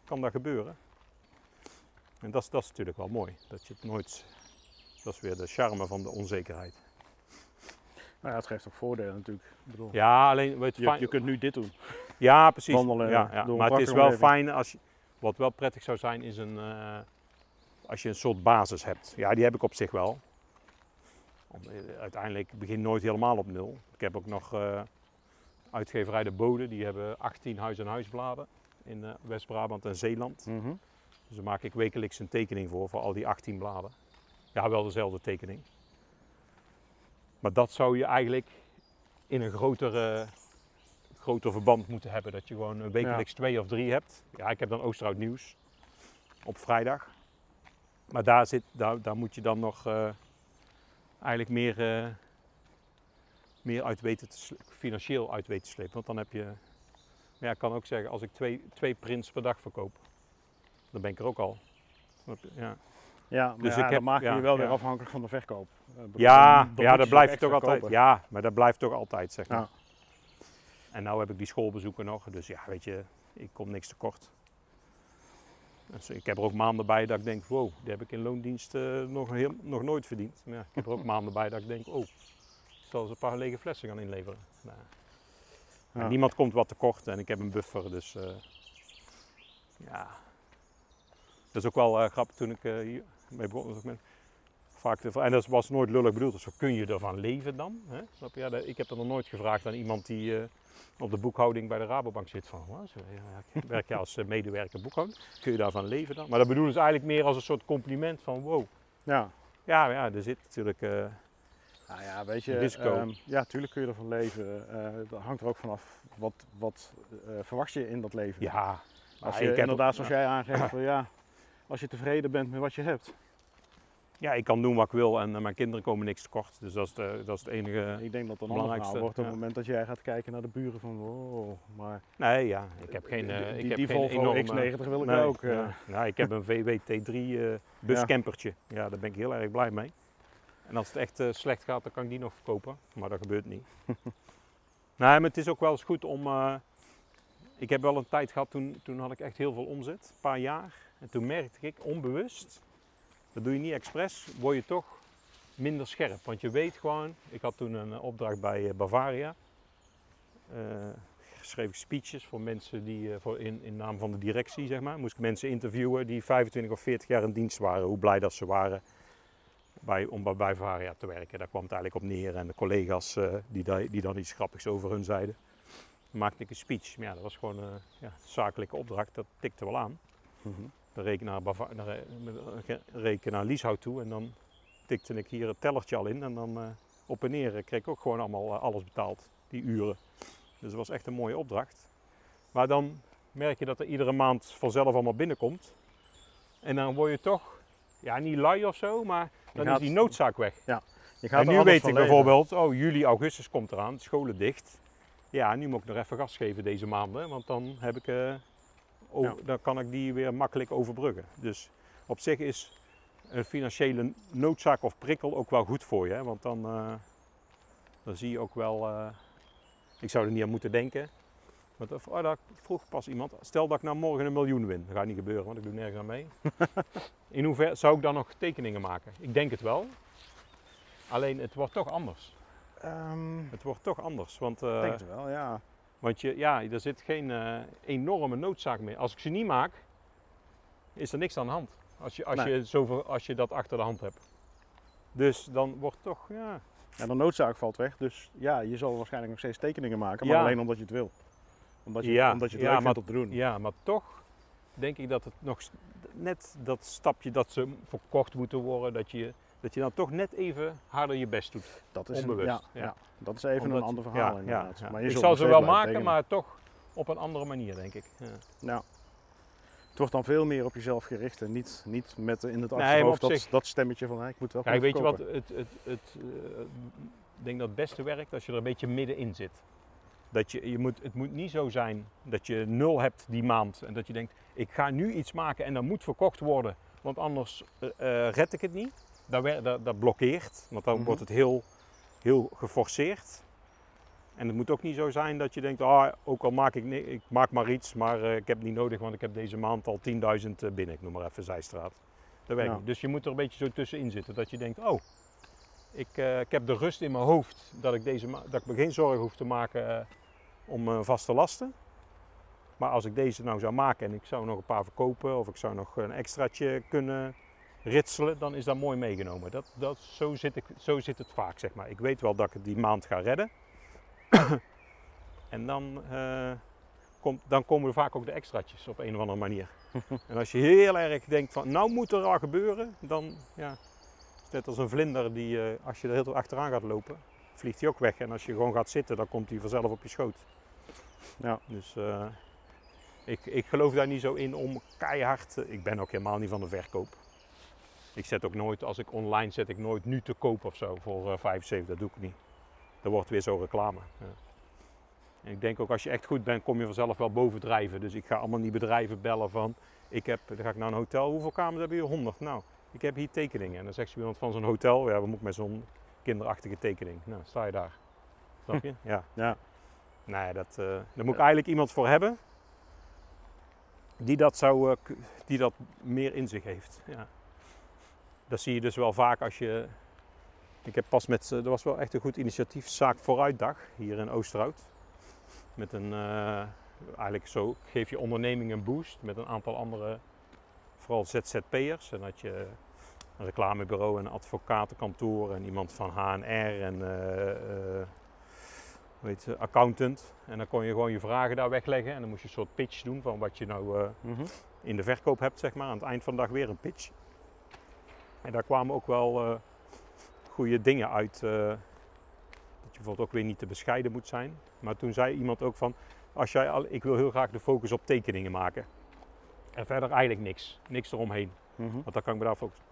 Speaker 1: kan dat gebeuren. En dat, is- dat is natuurlijk wel mooi. Dat je het nooit... Dat is weer de charme van de onzekerheid.
Speaker 2: Nou ja, het geeft ook voordelen natuurlijk. Ik bedoel,
Speaker 1: Ja, alleen... Weet,
Speaker 2: je, je kunt nu dit doen.
Speaker 1: Ja, precies.
Speaker 2: wandelen
Speaker 1: ja, Maar het is wel
Speaker 2: omgeving.
Speaker 1: fijn als je, wat wel prettig zou zijn, is een, eh, als je een soort basis hebt. Ja, die heb ik op zich wel. Eh, uiteindelijk begin nooit helemaal op nul. Ik heb ook nog eh, uitgeverij De Bode, die hebben 18 huis- en huisbladen in West-Brabant en Zeeland.
Speaker 2: Mhm.
Speaker 1: Dus daar maak ik wekelijks een tekening voor, voor al die 18 bladen. Ja, wel dezelfde tekening. Maar dat zou je eigenlijk in een grotere, groter verband moeten hebben. Dat je gewoon wekelijks twee of drie hebt. Ja, ik heb dan Oosterhout Nieuws op vrijdag. Maar daar, zit, daar, daar moet je dan nog eh, eigenlijk meer, eh, meer uit weten te financieel uit weten te slepen. Want dan heb je, ja, ik kan ook zeggen, als ik twee, twee prints per dag verkoop, dan ben ik er ook al. Ja,
Speaker 2: Ja, maar
Speaker 1: Dus
Speaker 2: ja,
Speaker 1: ik heb-
Speaker 2: dan maak je je wel weer afhankelijk van de verkoop. Eh,
Speaker 1: ja,
Speaker 2: dan
Speaker 1: ja dat blijft
Speaker 2: ze
Speaker 1: toch altijd. Ja, maar dat blijft toch altijd, zeg maar.
Speaker 2: Ja.
Speaker 1: En nou heb ik die schoolbezoeken nog, dus ja, weet je, ik kom niks tekort. Dus ik heb er ook maanden bij dat ik denk, wow, die heb ik in loondienst eh, nog, heel, nog nooit verdiend. Maar ja, ik heb er ook <laughs> maanden bij dat ik denk, oh, ik zal eens een paar lege flessen gaan inleveren. Nou,
Speaker 2: Ja.
Speaker 1: Niemand komt wat tekort en ik heb een buffer, dus eh, ja. Dat is ook wel grappig toen ik hier mee Vaak en dat was nooit lullig bedoeld, dus kun je ervan leven dan? Hè? Snap je? Ja, dat- ik heb er nog nooit gevraagd aan iemand die eh, op de boekhouding bij de Rabobank zit van, "Wat, zo, ja, werk je als eh, medewerker boekhouding? Kun je daarvan leven dan? Maar dat bedoelen ze eigenlijk meer als een soort compliment van wow.
Speaker 2: Ja.
Speaker 1: Ja, ja er zit natuurlijk, eh,
Speaker 2: Nou ja, weet je,
Speaker 1: Risico.
Speaker 2: ehm, ja, tuurlijk kun je ervan leven. Dat hangt er ook vanaf wat, wat verwacht je in dat leven.
Speaker 1: ja.
Speaker 2: Als je inderdaad,
Speaker 1: ook-
Speaker 2: zoals jij aangeeft, van, ja, als je tevreden bent met wat je hebt.
Speaker 1: Ja, ik kan doen wat ik wil en eh, mijn kinderen komen niks tekort. Dus dat is, de, dat is het enige.
Speaker 2: Ik denk dat het een
Speaker 1: belangrijkste,
Speaker 2: wordt op
Speaker 1: ja.
Speaker 2: het moment dat jij gaat kijken naar de buren van, wow, maar
Speaker 1: Nee, ja, ik heb geen.
Speaker 2: die, die,
Speaker 1: ik heb
Speaker 2: die
Speaker 1: geen
Speaker 2: Volvo
Speaker 1: enorme,
Speaker 2: X90 wil ik
Speaker 1: Nee,
Speaker 2: ook.
Speaker 1: ja. Nou, ik heb een VW T3 eh buscampertje. Ja, daar ben ik heel erg blij mee. En als het echt slecht gaat, dan kan ik die nog verkopen. Maar dat gebeurt niet. <laughs> nee, maar het is ook wel eens goed om. ik heb wel een tijd gehad, toen, toen had ik echt heel veel omzet, een paar jaar. En toen merkte ik onbewust, dat doe je niet expres, word je toch minder scherp. Want je weet gewoon, ik had toen een eh, opdracht bij eh, Bavaria. Eh, schreef ik speeches voor mensen die, voor in, in naam van de directie, zeg maar. Moest ik mensen interviewen die 25 of 40 jaar in dienst waren, hoe blij dat ze waren bij, om bij Bavaria te werken. Daar kwam het eigenlijk op neer en de collega's die, die dan iets grappigs over hun zeiden. Maakte ik een speech. Maar ja, dat was gewoon een ja, zakelijke opdracht, dat tikte wel aan.
Speaker 2: Mhm.
Speaker 1: Reken naar, Bava- naar, met- reken naar Lieshout toe en dan tikte ik hier het tellertje al in en dan eh, op en neer kreeg ik ook gewoon allemaal eh, alles betaald. die uren. Dus het was echt een mooie opdracht. Maar dan merk je dat er iedere maand vanzelf allemaal binnenkomt. En dan word je toch, ja niet lui of zo, maar dan
Speaker 2: gaat-
Speaker 1: is die noodzaak weg.
Speaker 2: Je gaat
Speaker 1: En nu weet ik bijvoorbeeld, oh juli, augustus komt eraan, de scholen dicht. Ja, nu moet ik nog even gas geven deze maanden, want dan, heb ik, eh,
Speaker 2: Ja.
Speaker 1: dan kan ik die weer makkelijk overbruggen. Dus op zich is een financiële noodzaak of prikkel ook wel goed voor je. Hè? Want dan, eh, dan zie je ook wel, eh, ik zou er niet aan moeten denken. Maar dat, oh, dat vroeg pas iemand, stel dat ik nou morgen een miljoen win. Dat gaat niet gebeuren, want ik doe nergens aan mee. <laughs> In hoeverre zou ik dan nog tekeningen maken? Ik denk het wel. Alleen het wordt toch anders.
Speaker 2: Ehm,
Speaker 1: Het wordt toch anders. Want,
Speaker 2: ik
Speaker 1: eh,
Speaker 2: denk het wel, ja.
Speaker 1: Want je, ja, er zit geen eh, enorme noodzaak meer. Als ik ze niet maak, is er niks aan de hand. Als je, als
Speaker 2: Nee.
Speaker 1: je, zoveel, als je dat achter de hand hebt. Dus dan wordt toch, ja.
Speaker 2: ja. De noodzaak valt weg, dus ja, je zal waarschijnlijk nog steeds tekeningen maken, maar
Speaker 1: Ja.
Speaker 2: alleen omdat je het wil. Omdat je,
Speaker 1: Ja,
Speaker 2: omdat je het
Speaker 1: ja,
Speaker 2: leuk
Speaker 1: maar-
Speaker 2: vindt om te doen.
Speaker 1: Ja, maar toch denk ik dat het nog net dat stapje dat ze verkocht moeten worden, dat je, dat je dan toch net even harder je best doet.
Speaker 2: Dat is een-
Speaker 1: Onbewust,
Speaker 2: ja,
Speaker 1: ja.
Speaker 2: ja. dat is even
Speaker 1: Omdat-
Speaker 2: een ander verhaal inderdaad. Maar je
Speaker 1: ik zal ze wel maken,
Speaker 2: tekenen.
Speaker 1: maar toch op een andere manier, denk ik. Ja.
Speaker 2: Het wordt dan veel meer op jezelf gericht en niet, niet met in het achterhoofd dat,
Speaker 1: zich-
Speaker 2: dat stemmetje van "Hé, ik moet wel
Speaker 1: Kijk, weet je wat,
Speaker 2: verkopen."
Speaker 1: het, het, het, eh, ik denk dat het beste werkt als je er een beetje middenin zit. Dat je, je moet, het moet niet zo zijn dat je nul hebt die maand en dat je denkt, ik ga nu iets maken en dat moet verkocht worden, want anders eh, red ik het niet. Dat, dat, dat blokkeert, want dan
Speaker 2: Mhm.
Speaker 1: wordt het heel, heel geforceerd. En het moet ook niet zo zijn dat je denkt, ah, ook al maak ik, ik maak maar iets, maar eh, ik heb het niet nodig, want ik heb deze maand al 10.000 eh, binnen, ik noem maar even Zijstraat. Dat werkt
Speaker 2: Ja.
Speaker 1: Dus je moet er een beetje zo tussenin zitten, dat je denkt, oh, ik, eh, ik heb de rust in mijn hoofd dat ik, deze dat ik me geen zorgen hoef te maken eh, om vaste lasten. Maar als ik deze nou zou maken en ik zou nog een paar verkopen of ik zou nog een extraatje kunnen ritselen, dan is dat mooi meegenomen. Dat, dat, zo, zit ik, zo zit het vaak, zeg maar. Ik weet wel dat ik het die maand ga redden. <coughs> en dan, eh, komt, dan komen er vaak ook de extraatjes op een of andere manier. <laughs> en als je heel erg denkt van, nou moet er al gebeuren, dan ja, net als een vlinder die, eh, als je er heel veel achteraan gaat lopen, vliegt hij ook weg. En als je gewoon gaat zitten, dan komt hij vanzelf op je schoot.
Speaker 2: Ja.
Speaker 1: Dus eh, ik, ik geloof daar niet zo in om keihard. Ik ben ook helemaal niet van de verkoop. Ik zet ook nooit, als ik online zet, ik nooit nu te koop of zo voor eh 75. Dat doe ik niet. Dat wordt weer zo reclame. Ja. En ik denk ook als je echt goed bent, kom je vanzelf wel bovendrijven. Dus ik ga allemaal die bedrijven bellen van, ik heb, dan ga ik naar een hotel, hoeveel kamers hebben jullie? 100. Nou, ik heb hier tekeningen. En dan zegt ze iemand van zo'n hotel, ja, we moeten met zo'n kinderachtige tekening. Nou, sta je daar. Snap je? <laughs> Ja.
Speaker 2: Ja.
Speaker 1: Nee, dat, eh, daar moet ik eigenlijk iemand voor hebben die dat, zou, eh, die dat meer in zich heeft. Ja. Dat zie je dus wel vaak als je. Ik heb pas met. Er was wel echt een goed initiatief, Zaak Vooruitdag, hier in Oosterhout. Met een. eh, eigenlijk zo geef je onderneming een boost met een aantal andere. Vooral ZZP'ers. En dat je een reclamebureau en een advocatenkantoor en iemand van HNR en. hoe heet het, accountant. En dan kon je gewoon je vragen daar wegleggen. En dan moest je een soort pitch doen van wat je nou eh,
Speaker 2: Mhm.
Speaker 1: in de verkoop hebt, zeg maar. Aan het eind van de dag weer een pitch. En daar kwamen ook wel eh goede dingen uit. eh, dat je bijvoorbeeld ook weer niet te bescheiden moet zijn. Maar toen zei iemand ook van, als jij al, ik wil heel graag de focus op tekeningen maken. En verder eigenlijk niks. Niks eromheen.
Speaker 2: Mhm.
Speaker 1: Want dan kan ik me daar focussen.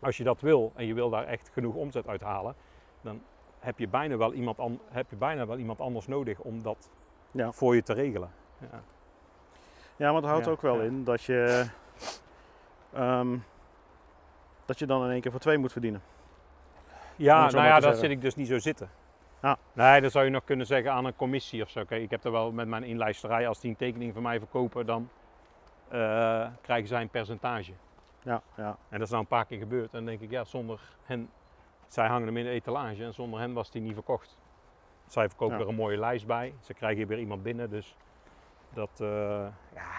Speaker 1: Als je dat wil en je wil daar echt genoeg omzet uit halen, dan heb je bijna wel iemand, an- heb je bijna wel iemand anders nodig om dat
Speaker 2: Ja.
Speaker 1: voor je te regelen. Ja.
Speaker 2: Ja, maar het houdt
Speaker 1: Ja,
Speaker 2: ook wel in dat je, ehm, dat je dan in één keer voor twee moet verdienen.
Speaker 1: Ja, nou ja, dat
Speaker 2: zeggen.
Speaker 1: zit ik dus niet zo zitten.
Speaker 2: Ah.
Speaker 1: Nee, dat zou je nog kunnen zeggen aan een commissie of zo. Kijk, ik heb er wel met mijn inlijsterij, als die een tekening van mij verkopen, dan eh, krijgen zij een percentage.
Speaker 2: Ja, ja.
Speaker 1: En dat is nou een paar keer gebeurd. En dan denk ik, ja, zonder hen, zij hangen hem in de etalage en zonder hen was die niet verkocht. Zij verkopen
Speaker 2: Ja.
Speaker 1: er een mooie lijst bij. Ze krijgen hier weer iemand binnen, dus dat, eh, ja,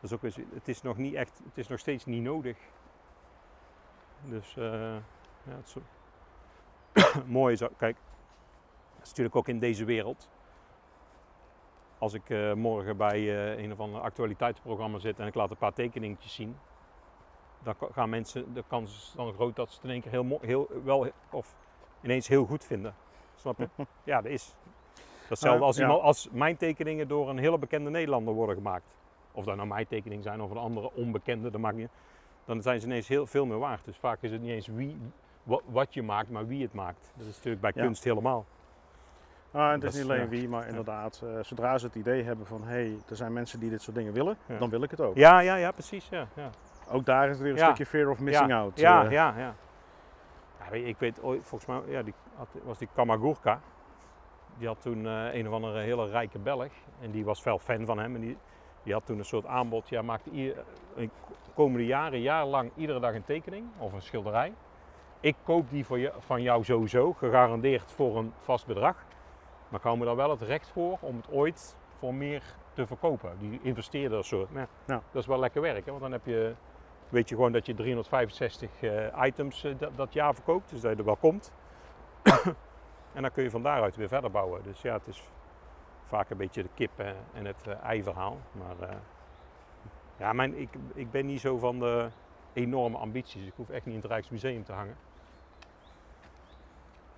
Speaker 1: dat is ook het is nog niet echt, het is nog steeds niet nodig. Dus, eh, ja, het is <coughs> mooi is kijk, dat is natuurlijk ook in deze wereld. Als ik eh, morgen bij eh, een of ander actualiteitsprogramma zit en ik laat een paar tekeningetjes zien, dan gaan mensen, de kans is dan groot dat ze het in één keer heel, heel wel of ineens heel goed vinden. Snap je? <laughs> Ja, dat is. Datzelfde als, iemand, als mijn tekeningen door een hele bekende Nederlander worden gemaakt. Of dat nou mijn tekeningen zijn of een andere onbekende, dat maakt niet. Dan zijn ze ineens heel veel meer waard. Dus vaak is het niet eens wie, wa- wat je maakt, maar wie het maakt. Dat is natuurlijk bij
Speaker 2: Ja.
Speaker 1: kunst helemaal.
Speaker 2: Ah, het is niet alleen wie, maar inderdaad, eh, zodra ze het idee hebben van hé, hey, er zijn mensen die dit soort dingen willen,
Speaker 1: Ja.
Speaker 2: dan wil ik het ook.
Speaker 1: Ja, ja, ja, precies. Ja, ja.
Speaker 2: Ook daar is weer een stukje fear of missing out.
Speaker 1: Ja,
Speaker 2: eh.
Speaker 1: ja, ja. ja ik weet ooit, volgens mij ja, die had, was die Kamagurka. Die had toen eh, een of andere hele rijke Belg. En die was wel fan van hem. En die, die had toen een soort aanbod. Ja, maakte ieder, in komende jaren, jarenlang, iedere dag een tekening of een schilderij. Ik koop die voor je, van jou sowieso, gegarandeerd voor een vast bedrag. Maar ik hou me daar wel het recht voor om het ooit voor meer te verkopen. Die investeerder soort. Ja,
Speaker 2: Ja.
Speaker 1: Dat is wel lekker werk, hè? want dan heb je weet je gewoon dat je 365 eh, items eh, dat, dat jaar verkoopt, dus dat je er wel komt. <coughs> en dan kun je van daaruit weer verder bouwen. Dus ja, het is vaak een beetje de kip en het eh, ei verhaal. Maar eh, ja, mijn, ik, ik ben niet zo van de enorme ambities. Ik hoef echt niet in het Rijksmuseum te hangen.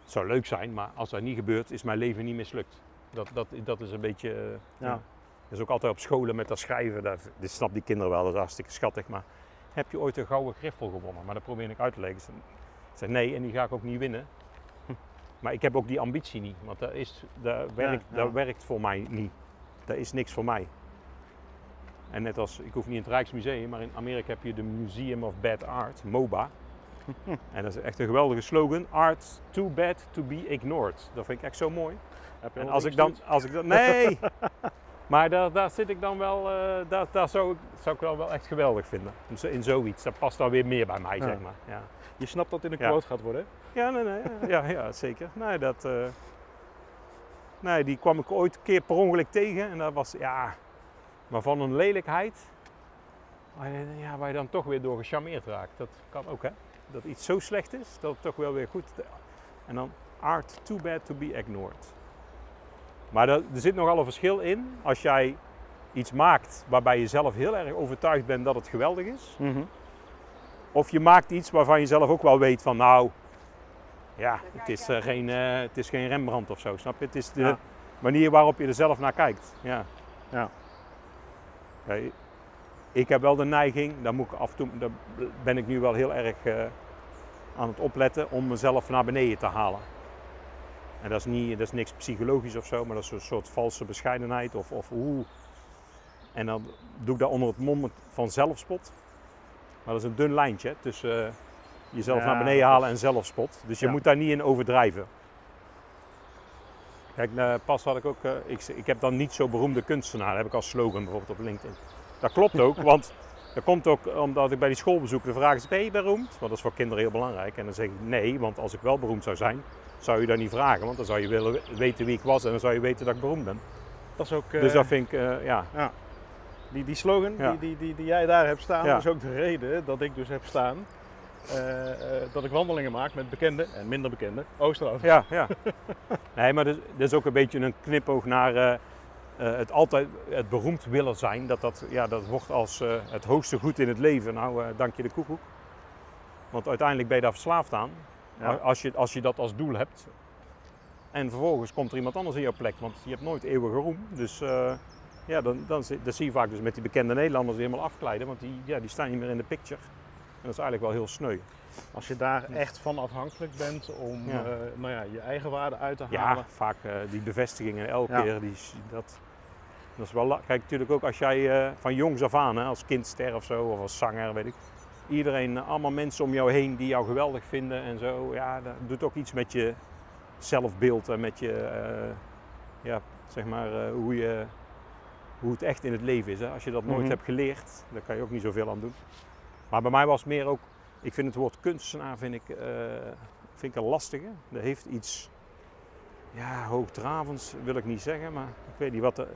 Speaker 1: Het zou leuk zijn, maar als dat niet gebeurt, is mijn leven niet mislukt. Dat, dat, dat is een beetje. eh,
Speaker 2: Ja.
Speaker 1: Dat is ook altijd op scholen met dat schrijven. Dat, dit snapt die kinderen wel, dat is hartstikke schattig. Maar heb je ooit een gouden griffel gewonnen? Maar dat probeer ik uit te leggen. Ze zei nee, en die ga ik ook niet winnen. Maar ik heb ook die ambitie niet, want dat, is, dat, werkt,
Speaker 2: ja.
Speaker 1: dat werkt voor mij niet. Dat is niks voor mij. En net als, ik hoef niet in het Rijksmuseum, maar in Amerika heb je de Museum of Bad Art, MOBA. <laughs> en dat is echt een geweldige slogan. Art too bad to be ignored. Dat vind ik echt zo mooi.
Speaker 2: Heb je
Speaker 1: En
Speaker 2: al
Speaker 1: als ik dan, als ik dan, nee! <laughs> maar daar, daar zit ik dan wel, eh, daar, daar zou, ik, zou ik wel, wel echt geweldig vinden. In zo- In zoiets, dat past dan weer meer bij mij,
Speaker 2: Ja.
Speaker 1: zeg maar. Ja,
Speaker 2: Je snapt dat in een quote gaat worden. hè?
Speaker 1: Ja nee, nee, ja, ja, zeker. Nee, dat, eh, nee, die kwam ik ooit een keer per ongeluk tegen en dat was, ja, maar van een lelijkheid, waar je, ja, waar je dan toch weer door gecharmeerd raakt. Dat kan ook, hè. Dat iets zo slecht is, dat het toch wel weer goed En dan art too bad to be ignored. Maar er, er zit nogal een verschil in als jij iets maakt waarbij je zelf heel erg overtuigd bent dat het geweldig is. Of je maakt iets waarvan je zelf ook wel weet van nou, ja, het is, eh, geen, eh, het is geen Rembrandt of zo, snap je? Het is de
Speaker 2: Ja.
Speaker 1: manier waarop je er zelf naar kijkt. Ja.
Speaker 2: Ja.
Speaker 1: Ik heb wel de neiging, daar, moet ik af en toe, daar ben ik nu wel heel erg eh, aan het opletten, om mezelf naar beneden te halen. En dat is, niet, dat is niks psychologisch of zo, maar dat is een soort valse bescheidenheid of, of oeh. En dan doe ik dat onder het mom van zelfspot. Maar dat is een dun lijntje tussen jezelf
Speaker 2: Ja,
Speaker 1: naar beneden halen en zelfspot. Dus je
Speaker 2: Ja.
Speaker 1: moet daar niet in overdrijven. Kijk, eh, pas had ik ook, eh, ik, ik heb dan niet zo beroemde kunstenaar, heb ik als slogan bijvoorbeeld op LinkedIn. Dat klopt ook, <laughs> want dat komt ook omdat ik bij die schoolbezoeken de vraag is, ben je beroemd? Want dat is voor kinderen heel belangrijk. En dan zeg ik nee, want als ik wel beroemd zou zijn, zou je dat niet vragen. Want dan zou je willen weten wie ik was en dan zou je weten dat ik beroemd ben.
Speaker 2: Dat is ook, eh,
Speaker 1: dus dat vind ik, eh, ja,
Speaker 2: die, die slogan
Speaker 1: Ja.
Speaker 2: die, die, die, die jij daar hebt staan,
Speaker 1: Ja.
Speaker 2: is ook de reden dat ik dus heb staan. Eh, eh, dat ik wandelingen maak met bekende en minder bekende Oosterhout.
Speaker 1: Ja, ja. <laughs> Nee, maar dit dit is ook een beetje een knipoog naar eh, het altijd het beroemd willen zijn. Dat, dat, ja, dat wordt als het hoogste goed in het leven. Nou, dank je de koekoek. Want uiteindelijk ben je daar verslaafd aan.
Speaker 2: Ja.
Speaker 1: Als, je, als je dat als doel hebt. En vervolgens komt er iemand anders in jouw plek. Want je hebt nooit eeuwige roem. Dus ja, dan, dan, zie- dat zie je vaak dus met die bekende Nederlanders die helemaal afkleiden. Want die, ja, die staan niet meer in de picture. En dat is eigenlijk wel heel sneu.
Speaker 2: Als je daar echt van afhankelijk bent om
Speaker 1: Ja.
Speaker 2: eh, nou ja, je eigen waarde uit te
Speaker 1: Ja,
Speaker 2: halen.
Speaker 1: vaak eh, die bevestigingen elke
Speaker 2: Ja.
Speaker 1: keer. Die, dat, dat is wel Kijk, natuurlijk ook als jij eh, van jongs af aan, hè, als kindster of zo, of als zanger, weet ik. Iedereen, allemaal mensen om jou heen die jou geweldig vinden en zo. Ja, dat doet ook iets met je zelfbeeld en met je, ja, zeg maar, hoe, je, hoe het echt in het leven is. Hè. Als je dat nooit
Speaker 2: Mhm.
Speaker 1: hebt geleerd, daar kan je ook niet zoveel aan doen. Maar bij mij was het meer ook, ik vind het woord kunstenaar vind ik, eh, vind ik een lastige. Dat heeft iets ja, hoogdravends wil ik niet zeggen, maar ik weet niet wat de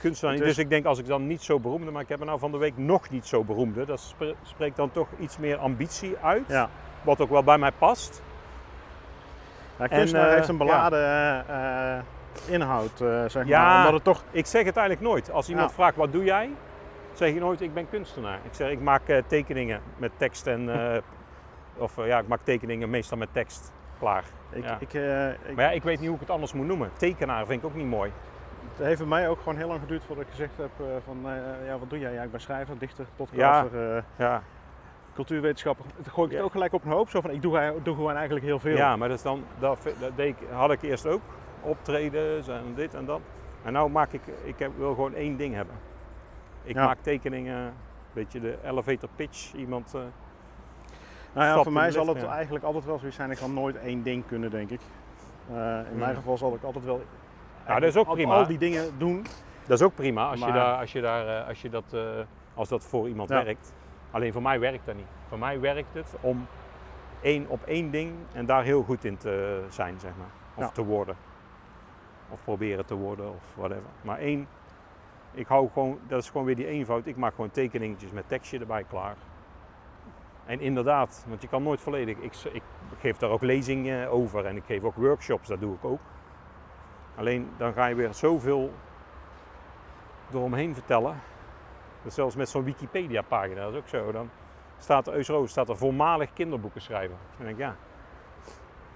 Speaker 1: kunstenaar is. Dus ik denk als ik dan niet zo beroemde, maar ik heb er nou van de week nog niet zo beroemde. Dat spre- spreekt dan toch iets meer ambitie uit,
Speaker 2: Ja.
Speaker 1: wat ook wel bij mij past.
Speaker 2: Ja, kunstenaar
Speaker 1: eh,
Speaker 2: heeft een beladen eh, inhoud, zeg
Speaker 1: Ja.
Speaker 2: maar. Omdat het toch...
Speaker 1: Ik zeg het eigenlijk nooit. Als iemand
Speaker 2: Ja.
Speaker 1: vraagt wat doe jij, zeg je nooit ik ben kunstenaar. Ik zeg ik maak eh, tekeningen met tekst en, <laughs> eh, of eh, ja, ik maak tekeningen meestal met tekst. klaar.
Speaker 2: Ik,
Speaker 1: Ja.
Speaker 2: ik, ik,
Speaker 1: Maar ja, ik weet niet hoe ik het anders moet noemen. Tekenaar vind ik ook niet mooi.
Speaker 2: Het heeft bij mij ook gewoon heel lang geduurd voordat ik gezegd heb van, ja, wat doe jij? Ja, ik ben schrijver, dichter, podcaster,
Speaker 1: Ja,
Speaker 2: cultuurwetenschapper. Toen gooi ik het
Speaker 1: Ja.
Speaker 2: ook gelijk op een hoop. Zo van, ik doe, doe gewoon eigenlijk heel veel.
Speaker 1: ja maar dat, is dan, dat, deed had ik eerst ook. Optredens en dit en dat. En nu maak ik, ik heb, wil gewoon één ding hebben. Ik
Speaker 2: Ja.
Speaker 1: maak tekeningen, een beetje de elevator pitch. Iemand, eh,
Speaker 2: nou ja, voor mij zal het
Speaker 1: ja.
Speaker 2: eigenlijk altijd wel zoiets zijn. Ik kan nooit één ding kunnen, denk ik. Eh, in
Speaker 1: Hmm.
Speaker 2: mijn geval zal ik altijd wel
Speaker 1: dat is ook
Speaker 2: al,
Speaker 1: prima.
Speaker 2: al die dingen doen.
Speaker 1: dat is ook prima als, je, daar, als, je daar, eh, als, je dat, als dat voor iemand
Speaker 2: Ja.
Speaker 1: werkt. Alleen voor mij werkt dat niet. Voor mij werkt het om één, op één ding en daar heel goed in te zijn, zeg maar. Of
Speaker 2: Ja.
Speaker 1: te worden. Of proberen te worden of whatever. Maar één, ik hou gewoon, dat is gewoon weer die eenvoud. Ik maak gewoon tekeningetjes met tekstje erbij klaar. En inderdaad, want je kan nooit volledig. Ik, ik geef daar ook lezingen over en ik geef ook workshops, dat doe ik ook. Alleen dan ga je weer zoveel eromheen vertellen. Dus zelfs met zo'n Wikipedia-pagina, dat is ook zo. Dan staat er, Eusroos staat er voormalig kinderboeken schrijven. Dan denk ik, ja,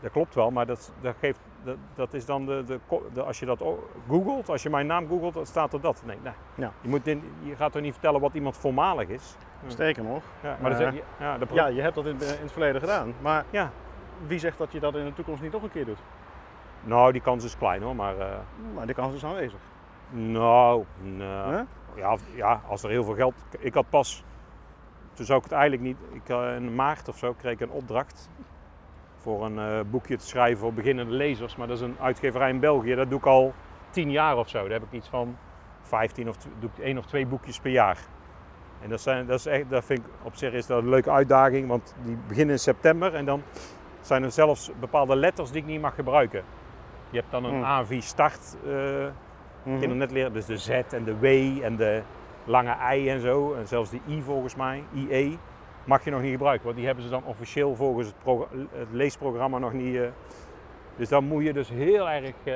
Speaker 1: dat klopt wel, maar dat, dat, geeft, dat, dat is dan de, de, de- als je dat googelt, als je mijn naam googelt, dan staat er dat. Nee, nee.
Speaker 2: Ja.
Speaker 1: Je, moet in- je gaat toch niet vertellen wat iemand voormalig is. Ja.
Speaker 2: Sterker nog,
Speaker 1: Ja, maar
Speaker 2: Eh,
Speaker 1: ja,
Speaker 2: je hebt dat in, in het verleden gedaan. Maar
Speaker 1: ja.
Speaker 2: wie zegt dat je dat in de toekomst niet nog een keer doet?
Speaker 1: Nou, die kans is klein hoor, maar eh,
Speaker 2: Maar die kans is aanwezig.
Speaker 1: nou, nou.
Speaker 2: Hè?
Speaker 1: Ja, ja, als er heel veel geld. Ik had pas. Toen zou ik het eigenlijk niet. Ik, eh, in maart of zo kreeg ik een opdracht. Voor een eh, boekje te schrijven voor beginnende lezers. Maar dat is een uitgeverij in België. Dat doe ik al tien jaar of zo. Daar heb ik iets van 15 of doe ik één of twee boekjes per jaar. En dat, zijn, dat, is echt, dat vind ik op zich is dat een leuke uitdaging. Want die beginnen in september. En dan zijn er zelfs bepaalde letters die ik niet mag gebruiken. Je hebt dan een
Speaker 2: Hmm.
Speaker 1: AVI start. eh,
Speaker 2: Mhm.
Speaker 1: kinderen net leren. Dus de Z en de W en de lange I en zo. En zelfs de I volgens mij, IE, mag je nog niet gebruiken. Want die hebben ze dan officieel volgens het, progr- het leesprogramma nog niet. eh. dus dan moet je dus heel erg. eh,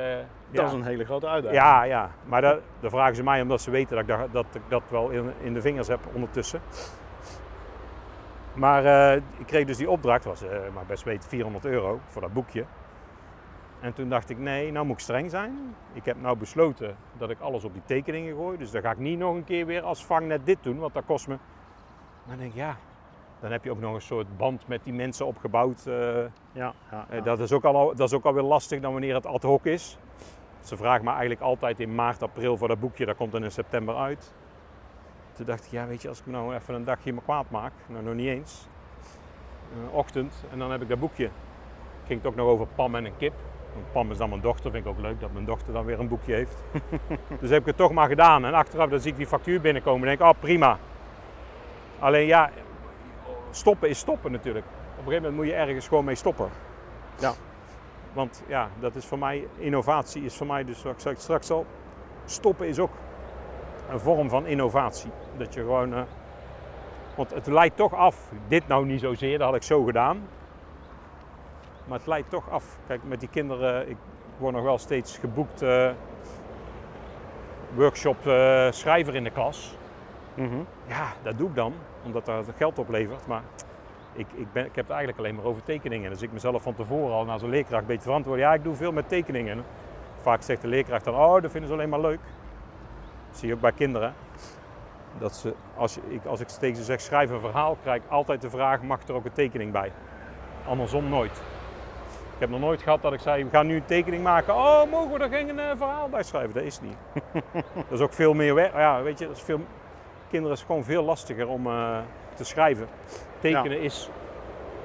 Speaker 2: Dat
Speaker 1: ja.
Speaker 2: is een hele grote uitdaging.
Speaker 1: Ja, ja. Maar dat, dan vragen ze mij omdat ze weten dat ik dat, dat, ik dat wel in, in de vingers heb ondertussen. Maar eh, ik kreeg dus die opdracht, was maar best weten 400 euro voor dat boekje. En toen dacht ik, nee, nou moet ik streng zijn. Ik heb nou besloten dat ik alles op die tekeningen gooi. Dus dan ga ik niet nog een keer weer als vangnet dit doen, want dat kost me... Dan denk ik, ja, dan heb je ook nog een soort band met die mensen opgebouwd. eh,
Speaker 2: Ja, ja,
Speaker 1: eh,
Speaker 2: ja.
Speaker 1: Dat, is ook al, dat is ook alweer lastig dan wanneer het ad hoc is. Ze vragen me eigenlijk altijd in maart, april voor dat boekje. Dat komt dan in september uit. Toen dacht ik, ja weet je, als ik nou even een dagje me kwaad maak. Nou, nog niet eens. Een ochtend en dan heb ik dat boekje. Ging het ook nog over Pam en een kip. Want Pam is dan mijn dochter. Vind ik ook leuk dat mijn dochter dan weer een boekje heeft. <laughs> dus heb ik het toch maar gedaan. En achteraf dan zie ik die factuur binnenkomen en denk ik, oh prima. Alleen ja, stoppen is stoppen natuurlijk. Op een gegeven moment moet je ergens gewoon mee stoppen.
Speaker 2: Ja.
Speaker 1: Want ja, dat is voor mij, innovatie is voor mij, dus wat ik zei straks al, stoppen is ook een vorm van innovatie. Dat je gewoon, eh, want het leidt toch af, dit nou niet zozeer, dat had ik zo gedaan. Maar het leidt toch af. Kijk, met die kinderen, ik word nog wel steeds geboekt eh, workshop eh, schrijver in de klas.
Speaker 2: Mhm.
Speaker 1: Ja, dat doe ik dan, omdat dat geld oplevert. Maar ik, ik, ben, ik heb het eigenlijk alleen maar over tekeningen. Dus ik mezelf van tevoren al naar zo'n leerkracht een beetje verantwoorden. Ja, ik doe veel met tekeningen. Vaak zegt de leerkracht dan, oh, dat vinden ze alleen maar leuk. Dat zie je ook bij kinderen. Dat ze, als, ik, als ik tegen ze zeg, schrijf een verhaal, krijg ik altijd de vraag, mag er ook een tekening bij? Andersom nooit. Ik heb nog nooit gehad dat ik zei, we gaan nu een tekening maken. Oh, mogen we er geen eh, verhaal bij schrijven? Dat is niet. <laughs> dat is ook veel meer werk. Ja, weet je, dat is veel, kinderen is gewoon veel lastiger om eh, te schrijven. Tekenen is,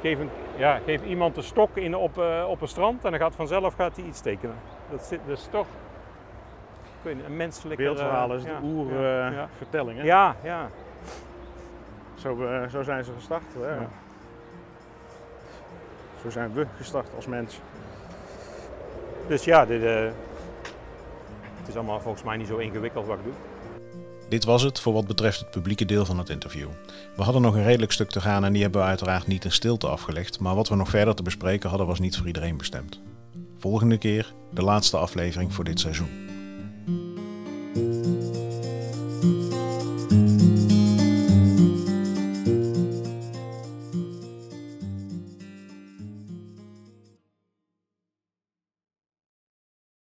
Speaker 1: geef, een, ja, geef iemand een stok in, op, eh, op een strand en dan gaat vanzelf gaat hij iets tekenen. Dat, zit, is toch ik weet niet, een menselijke...
Speaker 2: Beeldverhalen is
Speaker 1: ja,
Speaker 2: de
Speaker 1: ja, ja.
Speaker 2: oervertelling. hè?
Speaker 1: ja, ja.
Speaker 2: Zo, eh, zo zijn ze gestart. Hè?
Speaker 1: Ja.
Speaker 2: Zo zijn we gestart als mens.
Speaker 1: Dus ja, dit, eh, het is allemaal volgens mij niet zo ingewikkeld wat ik doe.
Speaker 3: Dit was het voor wat betreft het publieke deel van het interview. We hadden nog een redelijk stuk te gaan en die hebben we uiteraard niet in stilte afgelegd, maar wat we nog verder te bespreken hadden was niet voor iedereen bestemd. Volgende keer de laatste aflevering voor dit seizoen.